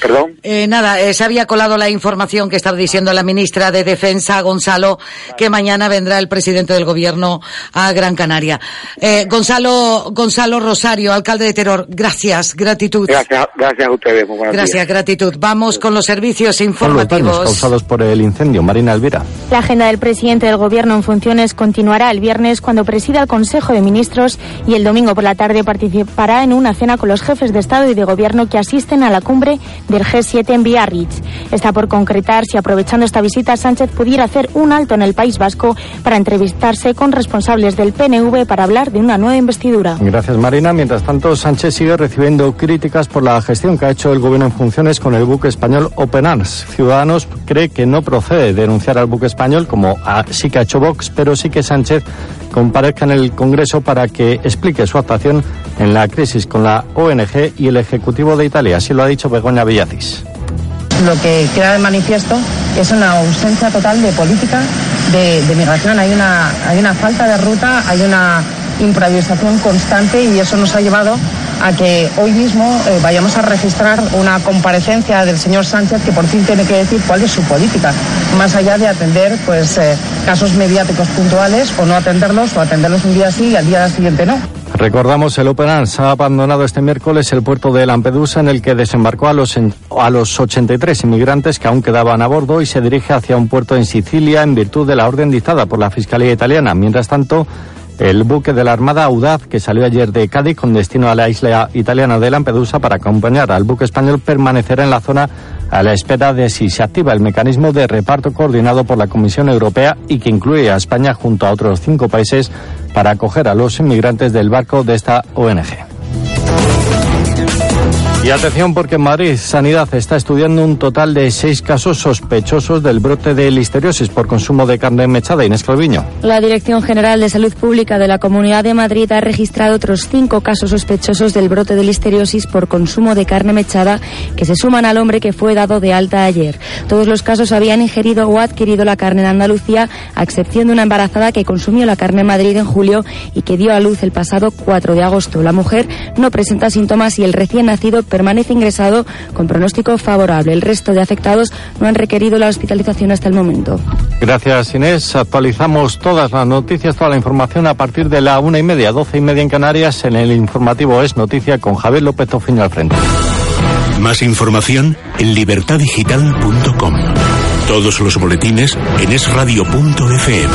Perdón. Eh, nada, eh, se había colado la información que estaba diciendo la ministra de Defensa, Gonzalo, que mañana vendrá el presidente del gobierno a Gran Canaria. Eh, Gonzalo, Gonzalo Rosario, alcalde de Terror, gracias, gratitud. Gracias, gracias a ustedes. Muy Gracias, días. gratitud. Vamos con los servicios Son los informativos. causados por el incendio. Marina Elvira. La agenda del presidente del Gobierno en funciones continuará el viernes cuando presida el Consejo de Ministros y el domingo por la tarde participará en una cena con los jefes de Estado y de Gobierno que asisten a la cumbre del G7 en Biarritz. Está por concretar si aprovechando esta visita Sánchez pudiera hacer un alto en el País Vasco para entrevistarse con responsables del PNV para hablar de una nueva investidura. Gracias, Marina. Mientras tanto, Sánchez sigue recibiendo críticas por la gestión que ha hecho el gobierno en funciones con el buque español Open Arms. Ciudadanos cree que no procede denunciar al buque español, como ah, sí que ha hecho Vox, pero sí que Sánchez comparezca en el Congreso para que explique su actuación en la crisis con la ONG y el Ejecutivo de Italia. Así lo ha dicho Begoña Villacís. Lo que queda de manifiesto es una ausencia total de política de, de migración. Hay una, hay una falta de ruta, hay una improvisación constante y eso nos ha llevado a que hoy mismo eh, vayamos a registrar una comparecencia del señor Sánchez que por fin tiene que decir cuál es su política, más allá de atender pues eh, casos mediáticos puntuales o no atenderlos o atenderlos un día sí y al día siguiente no. Recordamos, el Open Arms ha abandonado este miércoles el puerto de Lampedusa en el que desembarcó a los, a los 83 inmigrantes que aún quedaban a bordo y se dirige hacia un puerto en Sicilia en virtud de la orden dictada por la Fiscalía italiana. Mientras tanto, el buque de la Armada Audaz, que salió ayer de Cádiz con destino a la isla italiana de Lampedusa para acompañar al buque español, permanecerá en la zona a la espera de si se activa el mecanismo de reparto coordinado por la Comisión Europea y que incluye a España junto a otros cinco países para acoger a los inmigrantes del barco de esta ONG. Y atención porque en Madrid Sanidad está estudiando un total de seis casos sospechosos del brote de listeriosis por consumo de carne mechada. Inés Calviño. La Dirección General de Salud Pública de la Comunidad de Madrid ha registrado otros cinco casos sospechosos del brote de listeriosis por consumo de carne mechada que se suman al hombre que fue dado de alta ayer. Todos los casos habían ingerido o adquirido la carne en Andalucía, a excepción de una embarazada que consumió la carne en Madrid en julio y que dio a luz el pasado 4 de agosto. La mujer no presenta síntomas y el recién nacido permanece ingresado con pronóstico favorable. El resto de afectados no han requerido la hospitalización hasta el momento. Gracias Inés. Actualizamos todas las noticias, toda la información a partir de la una y media, doce y media en Canarias en el informativo Es Noticia con Javier López Tofiño al frente. Más información en libertadigital.com. Todos los boletines en esradio.fm.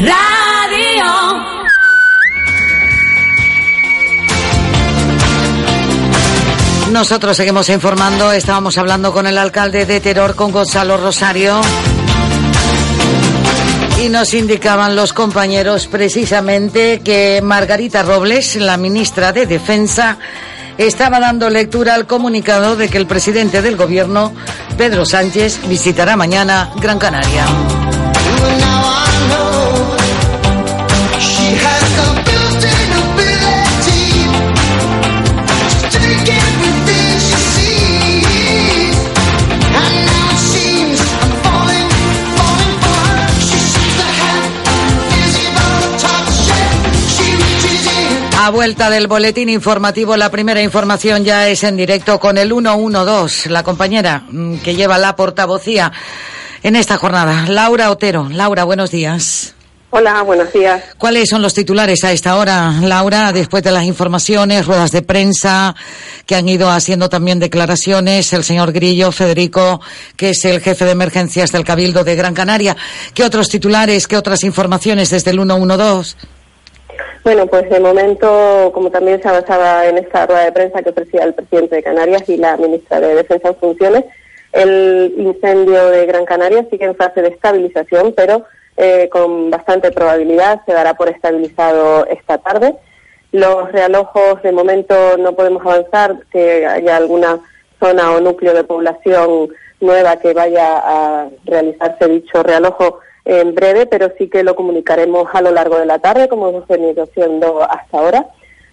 Es Nosotros seguimos informando, estábamos hablando con el alcalde de Teror, con Gonzalo Rosario. Y nos indicaban los compañeros precisamente que Margarita Robles, la ministra de Defensa, estaba dando lectura al comunicado de que el presidente del gobierno, Pedro Sánchez, visitará mañana Gran Canaria. La vuelta del boletín informativo, la primera información ya es en directo con el 112, la compañera mm, que lleva la portavocía en esta jornada, Laura Otero. Laura, buenos días. Hola, buenos días. ¿Cuáles son los titulares a esta hora, Laura, después de las informaciones, ruedas de prensa que han ido haciendo también declaraciones el señor Grillo, Federico, que es el jefe de emergencias del Cabildo de Gran Canaria? ¿Qué otros titulares, qué otras informaciones desde el 112? Bueno, pues de momento, como también se avanzaba en esta rueda de prensa que ofrecía el presidente de Canarias y la ministra de Defensa en funciones, el incendio de Gran Canaria sigue en fase de estabilización, pero eh, con bastante probabilidad se dará por estabilizado esta tarde. Los realojos de momento no podemos avanzar, que haya alguna zona o núcleo de población nueva que vaya a realizarse dicho realojo en breve, pero sí que lo comunicaremos a lo largo de la tarde, como hemos venido haciendo hasta ahora.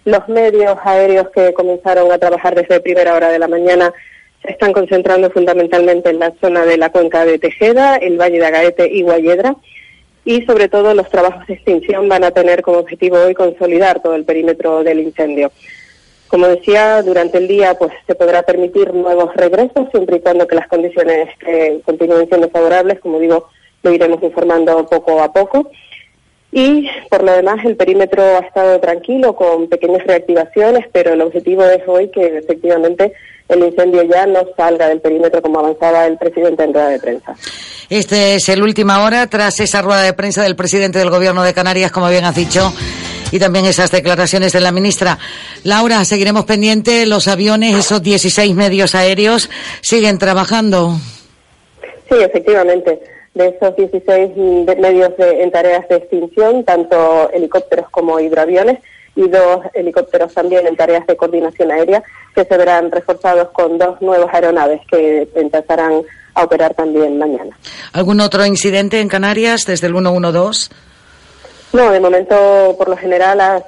Los medios aéreos que comenzaron a trabajar desde primera hora de la mañana se están concentrando fundamentalmente en la zona de la cuenca de Tejeda, el Valle de Agaete y Guayedra y sobre todo los trabajos de extinción van a tener como objetivo hoy consolidar todo el perímetro del incendio. Como decía, durante el día pues se podrá permitir nuevos regresos siempre y cuando que las condiciones que continúen siendo favorables, como digo, lo iremos informando poco a poco. Y por lo demás, el perímetro ha estado tranquilo con pequeñas reactivaciones, pero el objetivo es hoy que efectivamente el incendio ya no salga del perímetro como avanzaba el presidente en rueda de prensa. Este es el última hora tras esa rueda de prensa del presidente del Gobierno de Canarias, como bien has dicho, y también esas declaraciones de la ministra. Laura, seguiremos pendientes. Los aviones, esos 16 medios aéreos, siguen trabajando. Sí, efectivamente. De esos 16 de- medios de- en tareas de extinción, tanto helicópteros como hidroaviones, y dos helicópteros también en tareas de coordinación aérea, que se verán reforzados con dos nuevas aeronaves que empezarán a operar también mañana. ¿Algún otro incidente en Canarias desde el 112? No, de momento, por lo general, ha,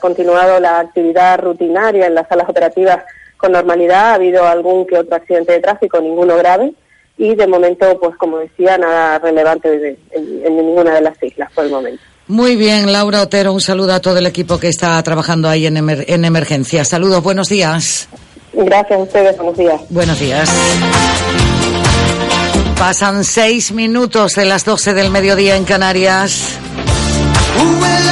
continuado la actividad rutinaria en las salas operativas con normalidad. Ha habido algún que otro accidente de tráfico, ninguno grave. Y de momento, pues como decía, nada relevante de- en, en ninguna de las islas por el momento. Muy bien, Laura Otero, un saludo a todo el equipo que está trabajando ahí en, emer- en emergencia. Saludos, buenos días. Gracias a ustedes, buenos días. Buenos días. Pasan seis minutos de las 12 del mediodía en Canarias. Well,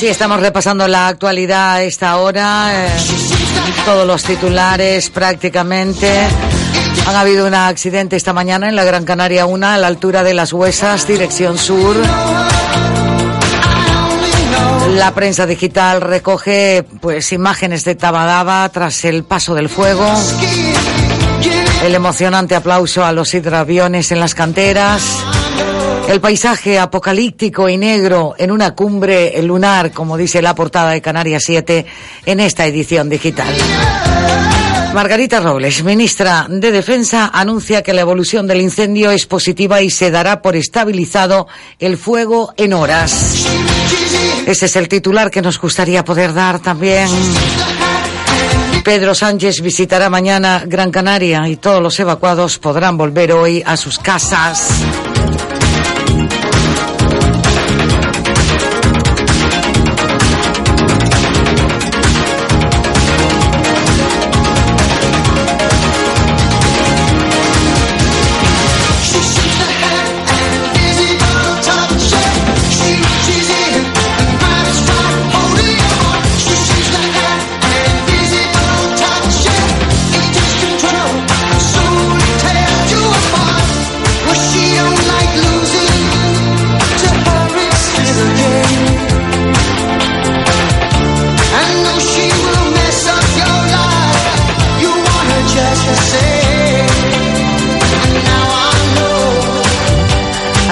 Así estamos repasando la actualidad a esta hora. eh, todos los titulares prácticamente. Han habido un accidente esta mañana en la Gran Canaria 1 a la altura de las Huesas, dirección sur. La prensa digital recoge pues imágenes de Tabadaba tras el paso del fuego. El emocionante aplauso a los hidroaviones en las canteras. El paisaje apocalíptico y negro en una cumbre lunar, como dice la portada de Canarias 7 en esta edición digital. Margarita Robles, ministra de Defensa, anuncia que la evolución del incendio es positiva y se dará por estabilizado el fuego en horas. Ese es el titular que nos gustaría poder dar también. Pedro Sánchez visitará mañana Gran Canaria y todos los evacuados podrán volver hoy a sus casas.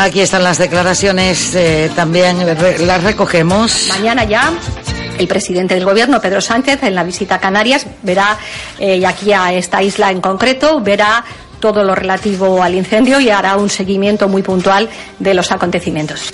Aquí están las declaraciones, eh, también las recogemos. Mañana ya el presidente del gobierno, Pedro Sánchez, en la visita a Canarias, verá, eh, y aquí a esta isla en concreto, verá todo lo relativo al incendio y hará un seguimiento muy puntual de los acontecimientos.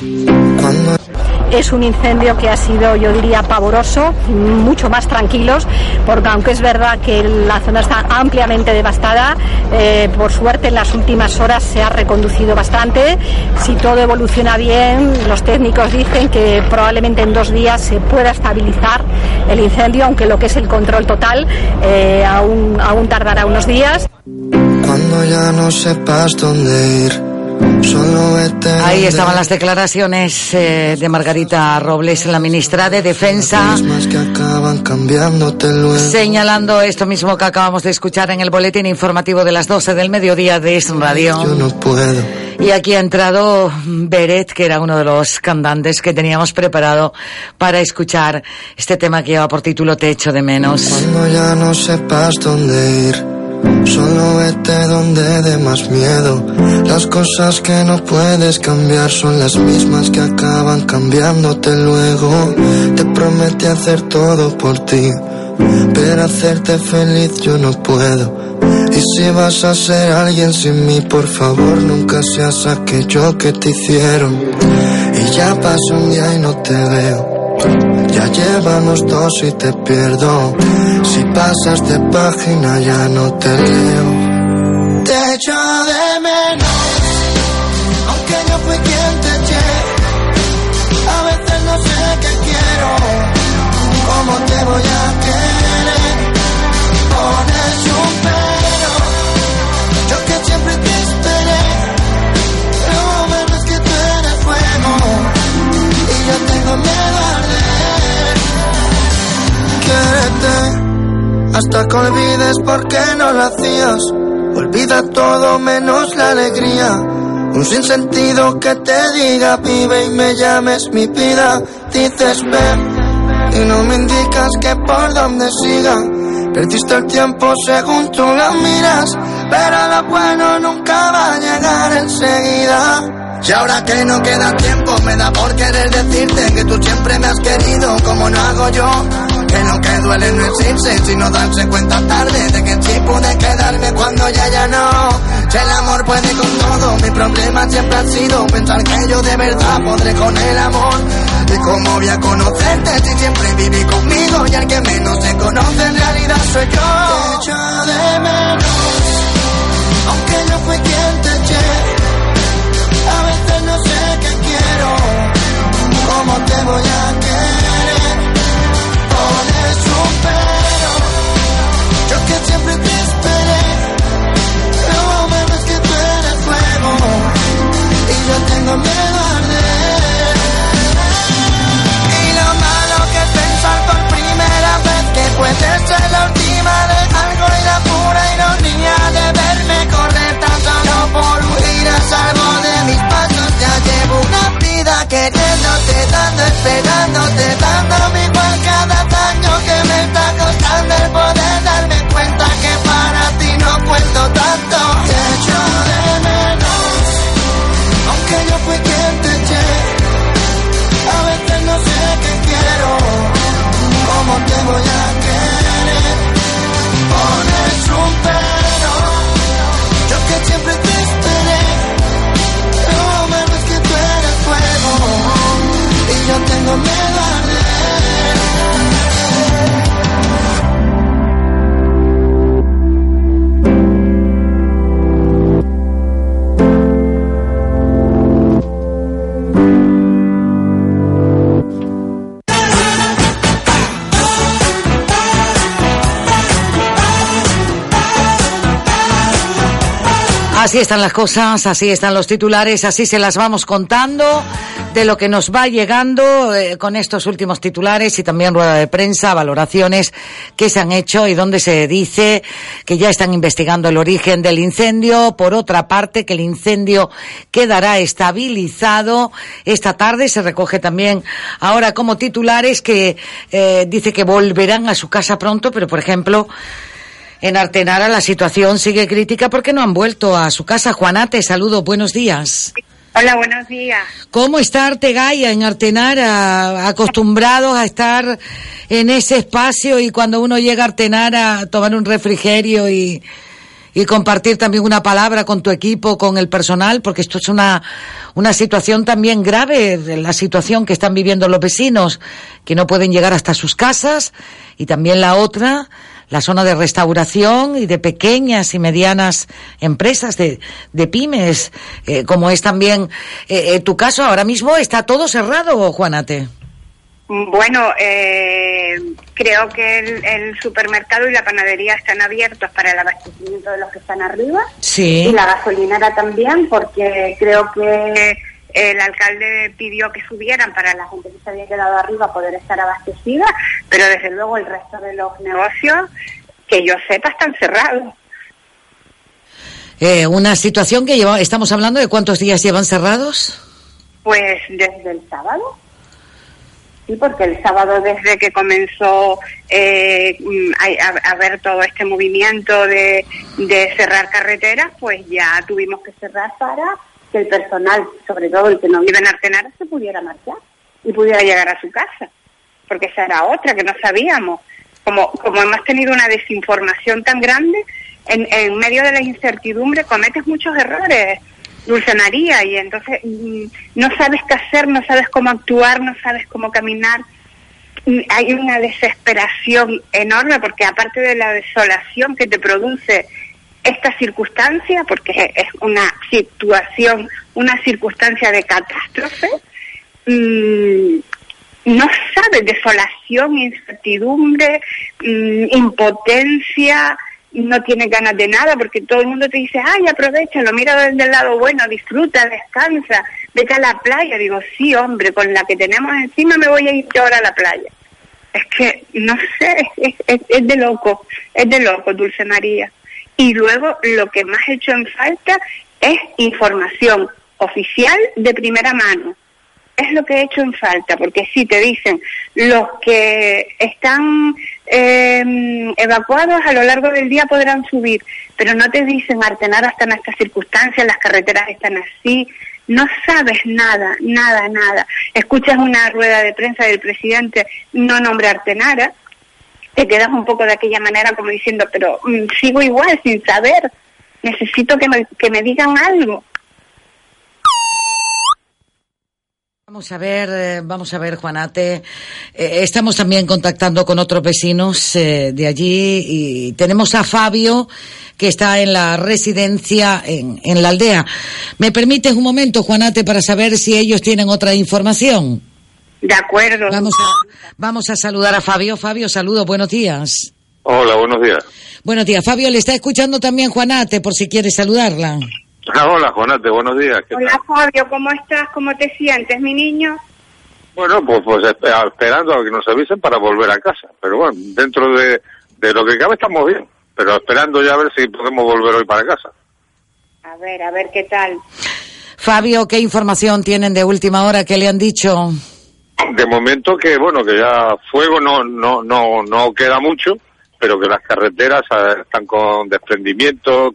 Es un incendio que ha sido, yo diría, pavoroso, mucho más tranquilos, porque aunque es verdad que la zona está ampliamente devastada, eh, por suerte en las últimas horas se ha reconducido bastante. Si todo evoluciona bien, los técnicos dicen que probablemente en dos días se pueda estabilizar el incendio, aunque lo que es el control total eh, aún, aún tardará unos días. Cuando ya no sepas dónde ir, solo vete. Ahí estaban las declaraciones eh, de Margarita Robles, la ministra de Defensa, señalando esto mismo que acabamos de escuchar en el boletín informativo de las 12 del mediodía de Es Radio. Yo no puedo. Y aquí ha entrado Beret, que era uno de los cantantes que teníamos preparado para escuchar este tema que lleva por título Te echo de menos. Cuando ya no sepas dónde ir, solo vete donde dé más miedo. Las cosas que no puedes cambiar son las mismas que acaban cambiándote luego. Te prometí hacer todo por ti, pero hacerte feliz yo no puedo. Y si vas a ser alguien sin mí, por favor, nunca seas aquello que te hicieron. Y ya pasó un día y no te veo. Ya llevamos dos y te pierdo. Si pasas de página ya no te leo. Te echo de menos, hasta que olvides por qué no lo hacías. Olvida todo menos la alegría. Un sinsentido que te diga vive y me llames mi vida. Dices ven y no me indicas que por dónde siga. Perdiste el tiempo según tú lo miras, pero lo bueno nunca va a llegar enseguida. Y ahora que no queda tiempo, me da por querer decirte que tú siempre me has querido como no hago yo. Que lo que duele no es irse, sino darse cuenta tarde de que sí pude quedarme cuando ya ya no. El amor puede con todo, mi problema siempre ha sido pensar que yo de verdad podré con el amor. Y cómo voy a conocerte si siempre viví conmigo y el que menos se conoce en realidad soy yo. Te echo de menos, aunque yo fui quien te eché. A veces no sé qué quiero, cómo te voy a siempre te esperé. Lo bueno es que tú eres fuego y yo tengo miedo a arder. Y lo malo que es pensar por primera vez que puede ser la última de algo y la pura ironía de verme correr tan solo por huir a salvo vida queriéndote, dando, esperándote, dándome igual cada daño que me está costando el poder darme cuenta que para ti no cuento tanto. Te echo de menos, aunque yo fui quien te eché. A veces no sé qué quiero, cómo te voy a y yo Así están las cosas, así están los titulares, así se las vamos contando de lo que nos va llegando eh, con estos últimos titulares y también rueda de prensa, valoraciones que se han hecho y donde se dice que ya están investigando el origen del incendio. Por otra parte, que el incendio quedará estabilizado. Esta tarde se recoge también ahora como titulares que eh, dice que volverán a su casa pronto, pero por ejemplo, en Artenara la situación sigue crítica porque no han vuelto a su casa. Juana, te saludo, buenos días. Hola, buenos días. ¿Cómo está Artegaya en Artenara? Acostumbrados a estar en ese espacio y cuando uno llega a Artenara a tomar un refrigerio y, y compartir también una palabra con tu equipo, con el personal, porque esto es una, una situación también grave, la situación que están viviendo los vecinos, que no pueden llegar hasta sus casas, y también la otra, la zona de restauración y de pequeñas y medianas empresas, de, de pymes, eh, como es también eh, eh, tu caso. Ahora mismo está todo cerrado, Juanate. Bueno, eh, creo que el, el supermercado y la panadería están abiertos para el abastecimiento de los que están arriba. Sí. Y la gasolinera también, porque creo que el alcalde pidió que subieran para la gente que se había quedado arriba poder estar abastecida, pero desde luego el resto de los negocios, que yo sepa, están cerrados. Eh, una situación que lleva, estamos hablando de cuántos días llevan cerrados. Pues desde el sábado. Sí, porque el sábado desde que comenzó eh, a, a- a ver todo este movimiento de, de cerrar carreteras, pues ya tuvimos que cerrar para que el personal, sobre todo el que no vive en Artenara, se pudiera marchar y pudiera llegar a su casa. Porque esa era otra que no sabíamos. Como, como hemos tenido una desinformación tan grande, en, en medio de la incertidumbre cometes muchos errores. Dulce María, y entonces mm, no sabes qué hacer, no sabes cómo actuar, no sabes cómo caminar. Hay una desesperación enorme porque aparte de la desolación que te produce esta circunstancia, porque es una situación, una circunstancia de catástrofe, mm, no sabes, desolación, incertidumbre, mm, impotencia, no tienes ganas de nada porque todo el mundo te dice, ay, aprovechalo, mira desde el lado bueno, disfruta, descansa, vete a la playa. Digo, sí, hombre, con la que tenemos encima me voy a ir ahora a la playa. Es que, no sé, es de loco, es de loco, Dulce María. Y luego lo que más he hecho en falta es información oficial de primera mano es lo que he hecho en falta, porque si te dicen los que están eh, evacuados a lo largo del día podrán subir, pero no te dicen Artenar hasta en estas circunstancias, las carreteras están así, no sabes nada, nada, nada. Escuchas una rueda de prensa del presidente, no nombra Artenara, te quedas un poco de aquella manera como diciendo, pero mm, sigo igual sin saber, necesito que me, que me digan algo. Vamos a ver, eh, vamos a ver, Juanate. Eh, estamos también contactando con otros vecinos eh, de allí y tenemos a Fabio que está en la residencia en, en la aldea. ¿Me permites un momento, Juanate, para saber si ellos tienen otra información? De acuerdo. Vamos a, vamos a saludar a Fabio. Fabio, saludo, buenos días. Hola, buenos días. Buenos días. Fabio, le está escuchando también Juanate, por si quiere saludarla. Ah, hola, Juanate, buenos días. ¿Qué Hola Fabio, ¿cómo estás? ¿Cómo te sientes, mi niño? Bueno, pues, pues espe- esperando a que nos avisen para volver a casa. Pero bueno, dentro de, de lo que cabe estamos bien. Pero esperando ya a ver si podemos volver hoy para casa. A ver, a ver qué tal. Fabio, ¿qué información tienen de última hora que le han dicho? De momento que, bueno, que ya fuego no, no, no, no queda mucho, pero que las carreteras eh, están con desprendimiento,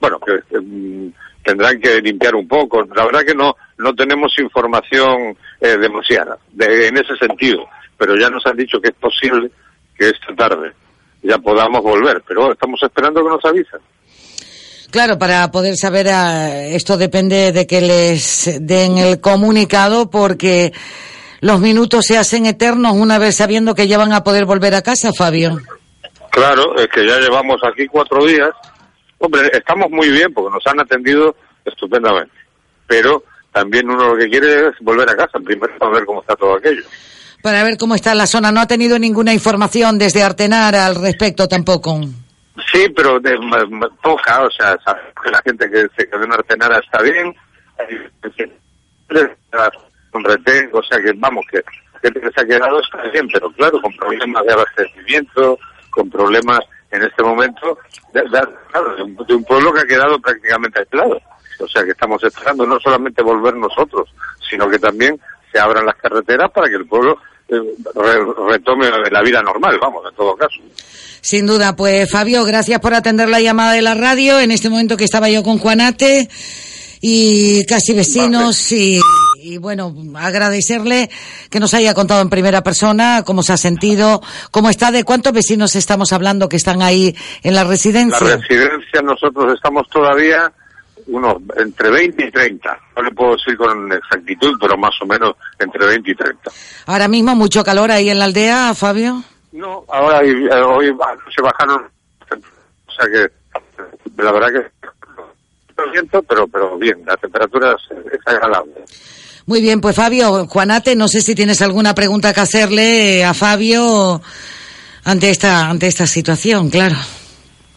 bueno, que mm, tendrán que limpiar un poco. La verdad que no, no tenemos información eh, demasiada de- en ese sentido, pero ya nos han dicho que es posible que esta tarde ya podamos volver, pero estamos esperando que nos avisen. Claro, para poder saber, ah, esto depende de que les den el comunicado porque los minutos se hacen eternos una vez sabiendo que ya van a poder volver a casa, Fabio. Claro, es que ya llevamos aquí cuatro días. Hombre, estamos muy bien porque nos han atendido estupendamente. Pero también uno lo que quiere es volver a casa, primero para ver cómo está todo aquello. Para ver cómo está la zona. No ha tenido ninguna información desde Artenar al respecto tampoco. Sí, pero de o sea, la gente que se quedó en Artenara está bien. Con retén, o sea que vamos, que la gente que se ha quedado está bien, pero claro, con problemas de abastecimiento, con problemas en este momento, de, de- claro, de un, de un pueblo que ha quedado prácticamente aislado. O sea que estamos esperando no solamente volver nosotros, sino que también se abran las carreteras para que el pueblo eh, re- retome la vida normal, vamos, en todo caso. Sin duda, pues Fabio, gracias por atender la llamada de la radio en este momento que estaba yo con Juanate. y casi vecinos y, y bueno, agradecerle que nos haya contado en primera persona cómo se ha sentido, cómo está, de cuántos vecinos estamos hablando que están ahí en la La residencia. residencia nosotros estamos todavía unos entre 20 y 30. No le puedo decir con exactitud, pero más o menos entre 20 y 30. Ahora mismo mucho calor ahí en la aldea, Fabio. No, ahora eh, hoy se bajaron, o sea que la verdad que lo siento, pero pero bien, la temperatura es, es agradable. Muy bien, pues Fabio, Juanate, no sé si tienes alguna pregunta que hacerle eh, a Fabio ante esta ante esta situación, claro.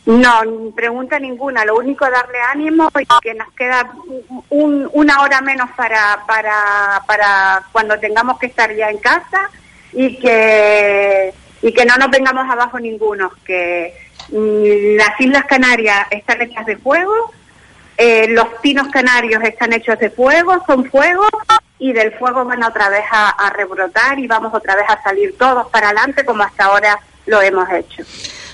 No, pregunta ninguna. Lo único darle ánimo y que nos queda un- una hora menos para, para, para cuando tengamos que estar ya en casa y que, y que no nos vengamos abajo ninguno. Que mm, las Islas Canarias están hechas de fuego, eh, los pinos canarios están hechos de fuego, son fuego y del fuego van otra vez a, a rebrotar y vamos otra vez a salir todos para adelante como hasta ahora lo hemos hecho.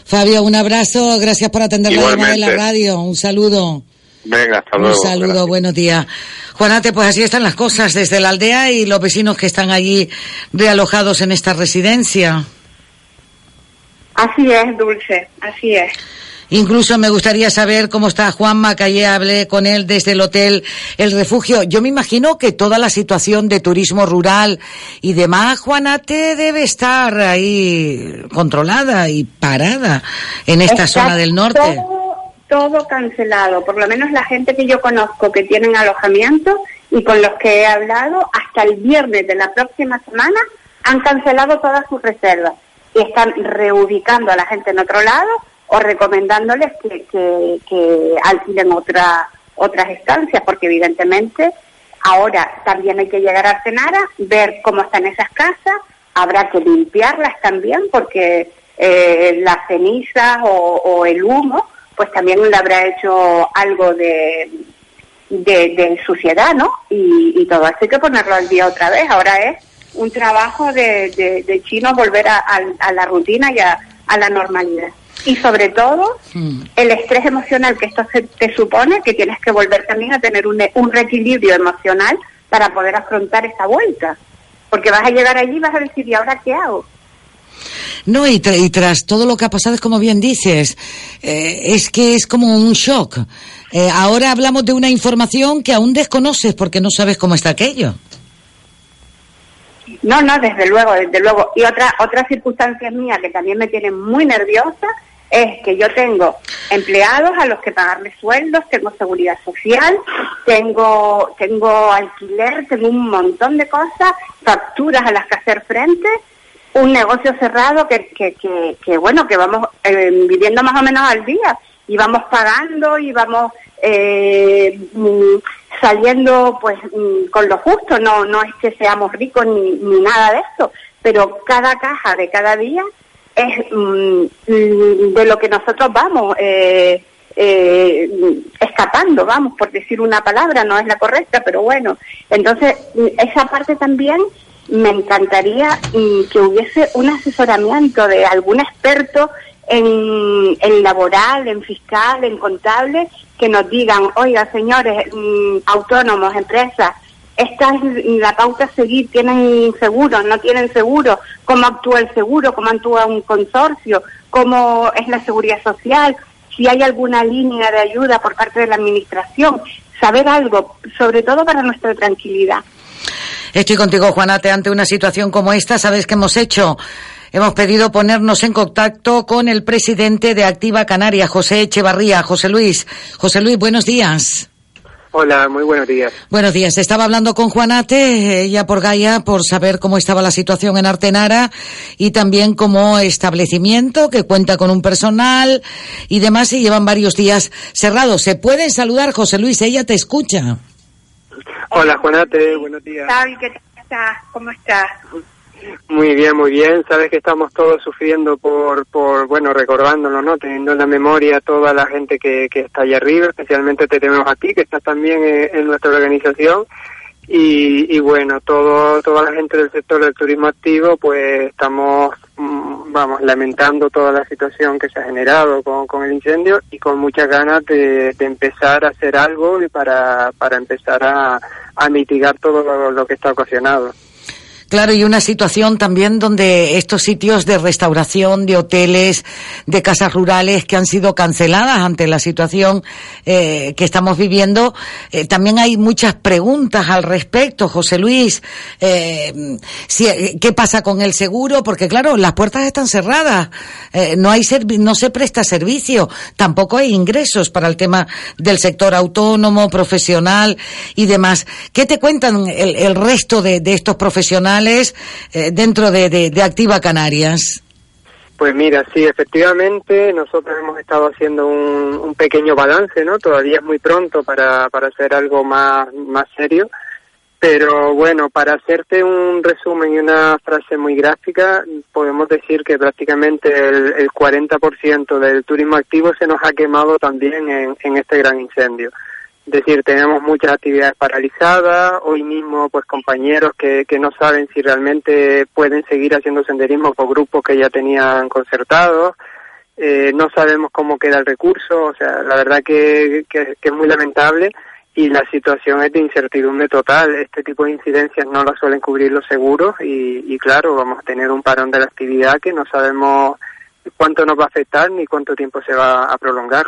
Fabio, un abrazo, gracias por atender la llamada de la radio, un saludo. Venga, hasta Un luego. saludo, buenos días. Juanate, pues así están las cosas desde la aldea y los vecinos que están allí realojados en esta residencia. Así es, Dulce, así es. Incluso me gustaría saber cómo está Juanma, que ayer hablé con él desde el hotel El Refugio. Yo me imagino que toda la situación de turismo rural y demás, Juanate, debe estar ahí controlada y parada en esta Está zona del norte. Todo, todo cancelado, por lo menos la gente que yo conozco que tienen alojamiento y con los que he hablado, hasta el viernes de la próxima semana han cancelado todas sus reservas y están reubicando a la gente en otro lado o recomendándoles que, que, que alquilen otra, otras estancias, porque evidentemente ahora también hay que llegar a Artenara, ver cómo están esas casas, habrá que limpiarlas también, porque eh, las cenizas o, el humo, pues también le habrá hecho algo de, de, suciedad, ¿no? Y, todo eso hay que ponerlo al día otra vez. Ahora es un trabajo de, de, chinos volver a, la rutina y a la normalidad. Y sobre todo, el estrés emocional que esto se- te supone, que tienes que volver también a tener un, un reequilibrio emocional para poder afrontar esa vuelta. Porque vas a llegar allí y vas a decir, ¿y ahora qué hago? No, y, tra- y tras todo lo que ha pasado, es como bien dices, eh, es que es como un shock. Eh, ahora hablamos de una información que aún desconoces porque no sabes cómo está aquello. No, no, desde luego, desde luego. Y otra otra circunstancia mía que también me tiene muy nerviosa es que yo tengo empleados a los que pagarles sueldos, tengo seguridad social, tengo tengo alquiler, tengo un montón de cosas, facturas a las que hacer frente, un negocio cerrado que, que, que, bueno, que vamos eh, viviendo más o menos al día y vamos pagando y vamos eh, mm, saliendo pues mm, con lo justo, no no es que seamos ricos ni, ni nada de eso, pero cada caja de cada día es mm, de lo que nosotros vamos eh, eh, escapando, vamos, por decir una palabra, no es la correcta, pero bueno, entonces esa parte también me encantaría que hubiese un asesoramiento de algún experto en, laboral, en fiscal, en contable, que nos digan, oiga, señores, mm, autónomos, empresas, esta es la pauta a seguir, tienen seguro, no tienen seguro, cómo actúa el seguro, cómo actúa un consorcio, cómo es la seguridad social, si hay alguna línea de ayuda por parte de la administración, saber algo, sobre todo para nuestra tranquilidad. Estoy contigo, Juanate, ante una situación como esta, ¿sabes qué hemos hecho? Hemos pedido ponernos en contacto con el presidente de Activa Canaria, José Echevarría. José Luis. José Luis, buenos días. Hola, muy buenos días. Buenos días. Estaba hablando con Juanate, ella por Gaia, por saber cómo estaba la situación en Artenara y también como establecimiento que cuenta con un personal y demás y llevan varios días cerrados. ¿Se pueden saludar, José Luis? Ella te escucha. Hola, Juanate, buenos días. ¿qué tal estás? ¿Cómo estás? Muy bien, muy bien. Sabes que estamos todos sufriendo por, por bueno, recordándolo, ¿no? Teniendo en la memoria toda la gente que, que está allá arriba, especialmente te tenemos a ti, que estás también eh, en nuestra organización. Y, y bueno, todo, toda la gente del sector del turismo activo, pues estamos, mm, vamos, lamentando toda la situación que se ha generado con, con el incendio y con muchas ganas de, empezar a hacer algo y para, para empezar a, a mitigar todo lo que está ocasionado. Claro, y una situación también donde estos sitios de restauración, de hoteles, de casas rurales que han sido canceladas ante la situación eh, que estamos viviendo, eh, también hay muchas preguntas al respecto, José Luis. Eh, ¿Qué pasa con el seguro? Porque claro, las puertas están cerradas, no hay no se presta servicio, tampoco hay ingresos para el tema del sector autónomo, profesional y demás. ¿Qué te cuentan el, el resto de estos profesionales eh, dentro de, de- Activa Canarias? Pues mira, sí, efectivamente, nosotros hemos estado haciendo un, un pequeño balance, ¿no? Todavía es muy pronto para, para hacer algo más, más serio, pero bueno, para hacerte un resumen y una frase muy gráfica, podemos decir que prácticamente el, el 40% del turismo activo se nos ha quemado también en este gran incendio. Es decir, tenemos muchas actividades paralizadas, hoy mismo pues compañeros que, que no saben si realmente pueden seguir haciendo senderismo por grupos que ya tenían concertados, eh, no sabemos cómo queda el recurso, o sea, la verdad que, que, que es muy lamentable y la situación es de incertidumbre total. Este tipo de incidencias no las suelen cubrir los seguros y, y claro, vamos a tener un parón de la actividad que no sabemos cuánto nos va a afectar ni cuánto tiempo se va a prolongar.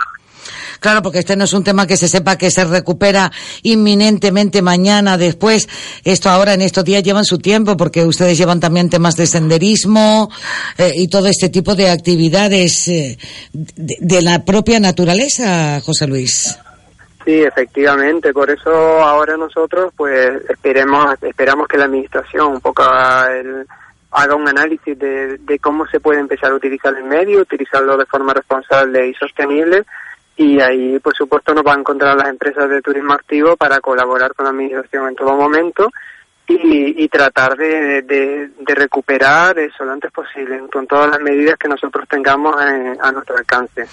Claro, porque este no es un tema que se sepa que se recupera inminentemente mañana, después. Esto ahora en estos días llevan su tiempo, porque ustedes llevan también temas de senderismo eh, y todo este tipo de actividades eh, de, de la propia naturaleza, José Luis. Sí, efectivamente. Por eso ahora nosotros, pues, esperemos, esperamos que la administración un poco el- haga un análisis de, cómo se puede empezar a utilizar el medio, utilizarlo de forma responsable y sostenible. Y ahí, por supuesto, nos va a encontrar las empresas de turismo activo para colaborar con la administración en todo momento y, y tratar de, de, de recuperar eso lo antes posible, con todas las medidas que nosotros tengamos en- a nuestro alcance.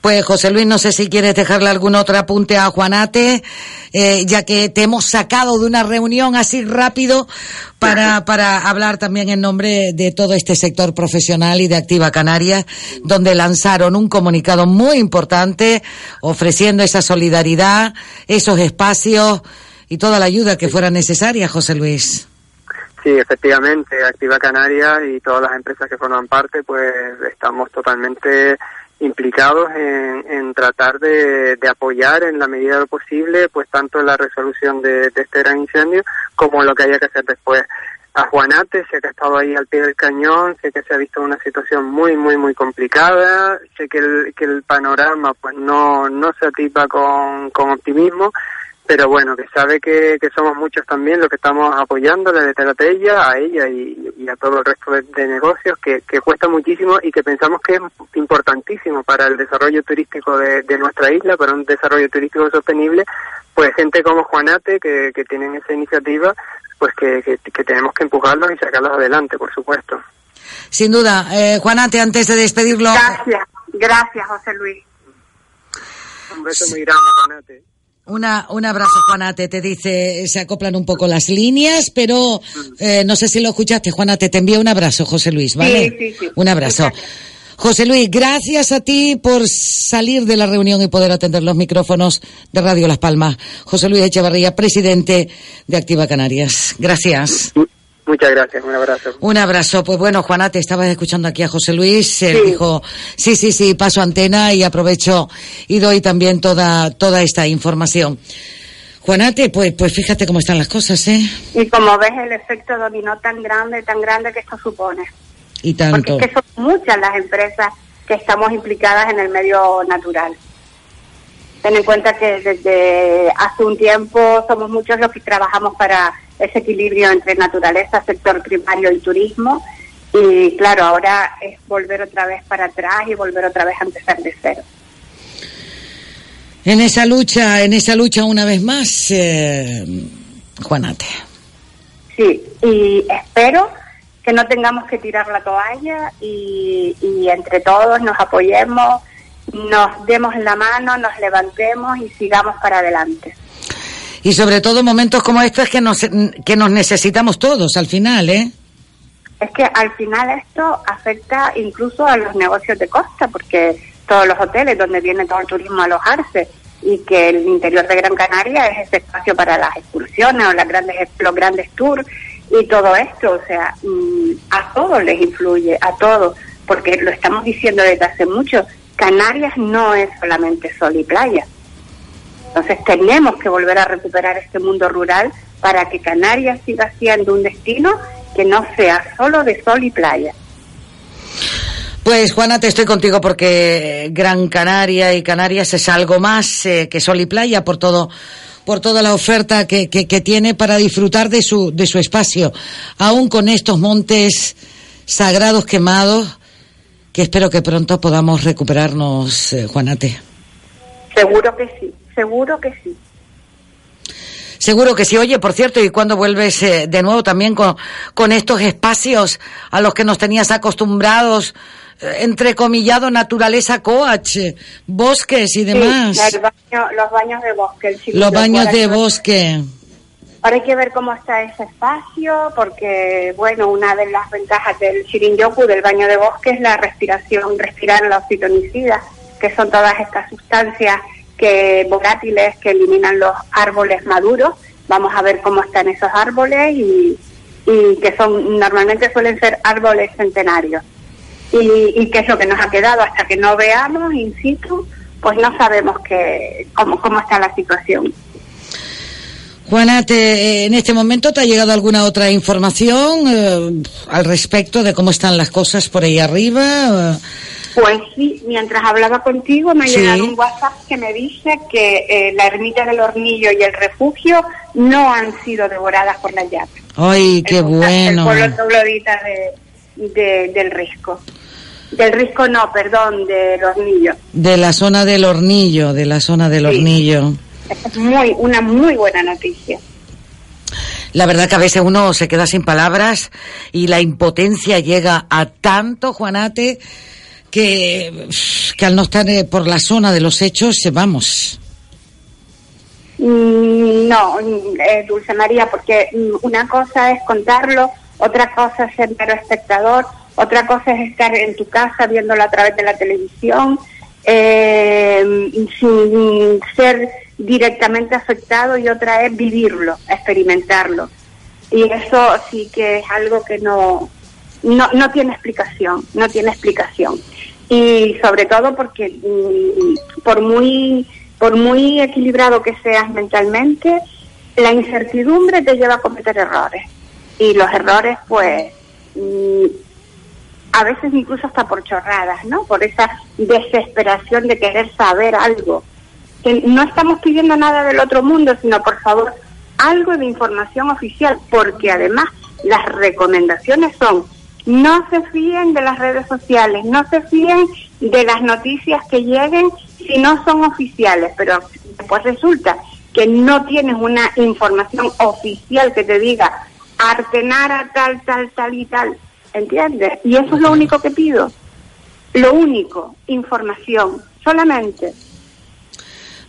Pues José Luis, no sé si quieres dejarle algún otro apunte a Juanate, eh, ya que te hemos sacado de una reunión así rápido para, para hablar también en nombre de todo este sector profesional y de Activa Canarias, donde lanzaron un comunicado muy importante ofreciendo esa solidaridad, esos espacios y toda la ayuda que fuera necesaria, José Luis. Sí, efectivamente, Activa Canarias y todas las empresas que forman parte, pues estamos totalmente implicados en, en tratar de, de apoyar en la medida de lo posible, pues tanto la resolución de, de este gran incendio como lo que haya que hacer después. A Juanate, sé que ha estado ahí al pie del cañón, sé que se ha visto una situación muy, muy, muy complicada, sé que el, que el panorama pues no, no se atipa con, con optimismo, pero bueno, que sabe que, que somos muchos también los que estamos apoyándole detrás de ella, a ella y, y a todo el resto de, de negocios, que, que cuesta muchísimo y que pensamos que es importantísimo para el desarrollo turístico de, de nuestra isla, para un desarrollo turístico sostenible, pues gente como Juanate, que, que tienen esa iniciativa, pues que, que, que tenemos que empujarlos y sacarlos adelante, por supuesto. Sin duda, eh, Juanate, antes de despedirlo. Gracias, gracias José Luis. Un beso muy grande, Juanate. Una, un abrazo, Juanate. Te dice, se acoplan un poco las líneas, pero eh, no sé si lo escuchaste, Juanate. Te envío un abrazo, José Luis, ¿vale? Sí, sí, sí. Un abrazo. José Luis, gracias a ti por salir de la reunión y poder atender los micrófonos de Radio Las Palmas. José Luis Echevarría, presidente de Activa Canarias. Gracias. Muchas gracias, un abrazo. Un abrazo. Pues bueno, Juana, te estabas escuchando aquí a José Luis. Él dijo, sí, sí, sí, paso antena y aprovecho y doy también toda, toda esta información. Juanate, pues, pues fíjate cómo están las cosas, ¿eh? Y como ves el efecto dominó tan grande, tan grande que esto supone. Y Porque tanto. es que son muchas las empresas que estamos implicadas en el medio natural. Ten en cuenta que desde hace un tiempo somos muchos los que trabajamos para ese equilibrio entre naturaleza, sector primario y turismo. Y claro, ahora es volver otra vez para atrás y volver otra vez a empezar de cero. En esa lucha, en esa lucha una vez más, eh, Juanate. Sí, y espero que no tengamos que tirar la toalla y, y entre todos nos apoyemos, nos demos la mano, nos levantemos y sigamos para adelante. Y sobre todo momentos como estos que nos, que nos necesitamos todos al final, ¿eh? Es que al final esto afecta incluso a los negocios de costa, porque todos los hoteles donde viene todo el turismo a alojarse y que el interior de Gran Canaria es ese espacio para las excursiones o las grandes, los grandes tours y todo esto, o sea, mm, a todos les influye, a todos, porque lo estamos diciendo desde hace mucho, Canarias no es solamente sol y playa. Entonces tenemos que volver a recuperar este mundo rural para que Canarias siga siendo un destino que no sea solo de sol y playa. Pues Juana, te estoy contigo porque Gran Canaria y Canarias es algo más eh, que sol y playa por todo por toda la oferta que, que, que tiene para disfrutar de su, de su espacio, aún con estos montes sagrados quemados, que espero que pronto podamos recuperarnos, eh, Juanate. Seguro que sí, seguro que sí. Seguro que sí. Oye, por cierto, ¿y cuándo vuelves eh, de nuevo también con, con estos espacios a los que nos tenías acostumbrados? eh, entrecomillado naturaleza coach, bosques y demás. Sí, el baño- los baños de bosque. el. Los baños de bosque. Ahora hay que ver cómo está ese espacio, porque, bueno, una de las ventajas del Shirin-yoku, del baño de bosque, es la respiración, respirar los fitonicidas, que son todas estas sustancias que volátiles que eliminan los árboles maduros. Vamos a ver cómo están esos árboles y, y que son normalmente suelen ser árboles centenarios. Y, y qué es lo que nos ha quedado hasta que no veamos in situ, pues no sabemos que, cómo, cómo está la situación. Juana, te- en este momento te ha llegado alguna otra información eh, al respecto de cómo están las cosas por ahí arriba. Pues sí, mientras hablaba contigo me ha Sí. llegado un WhatsApp que me dice que eh, la ermita del hornillo y el refugio no han sido devoradas por las llamas. Ay, qué El bueno. pueblo troglodita de, de- del Risco. Del Risco no, perdón, del hornillo. De la zona del hornillo, de la zona del hornillo. Es muy, una muy buena noticia. La verdad que a veces uno se queda sin palabras y la impotencia llega a tanto, Juanate, que, al no estar eh, por la zona de los hechos, eh, vamos. Mm, No, eh, Dulce María, porque mm, una cosa es contarlo, otra cosa es ser mero espectador, otra cosa es estar en tu casa viéndolo a través de la televisión, eh, sin ser directamente afectado y otra es vivirlo, experimentarlo. Y eso sí que es algo que no, no, no tiene explicación, no tiene explicación. Y sobre todo porque mm, por muy, por muy equilibrado que seas mentalmente, la incertidumbre te lleva a cometer errores. Y los errores, pues, mm, a veces incluso hasta por chorradas, ¿no? Por esa desesperación de querer saber algo. Que no estamos pidiendo nada del otro mundo, sino por favor, algo de información oficial, porque además las recomendaciones son no se fíen de las redes sociales, no se fíen de las noticias que lleguen si no son oficiales, pero después resulta que no tienes una información oficial que te diga Artenara tal, tal, tal y tal, ¿entiendes? Y eso es lo único que pido, lo único, información, solamente.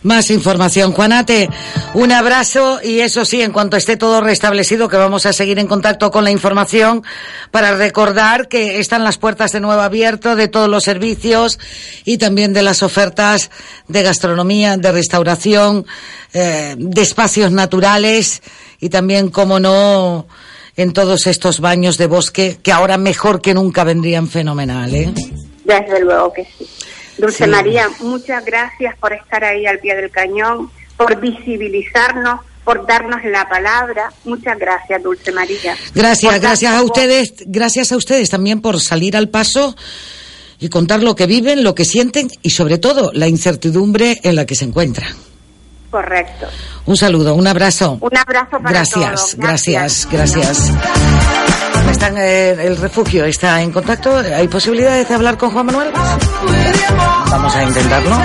Más información. Juanate, un abrazo y eso sí, en cuanto esté todo restablecido, que vamos a seguir en contacto con la información para recordar que están las puertas de nuevo abierto de todos los servicios y también de las ofertas de gastronomía, de restauración, eh, de espacios naturales y también, como no, en todos estos baños de bosque que ahora mejor que nunca vendrían fenomenal, ¿eh? Desde luego que sí. Dulce Sí. María, muchas gracias por estar ahí al pie del cañón, por visibilizarnos, por darnos la palabra. Muchas gracias, Dulce María. Gracias, gracias a ustedes, gracias a ustedes también por salir al paso y contar lo que viven, lo que sienten y sobre todo la incertidumbre en la que se encuentran. Correcto. Un saludo, un abrazo. Un abrazo para Gracias, todos. gracias, gracias. El refugio está en contacto. ¿Hay posibilidades de hablar con Juan Manuel? Vamos a intentarlo.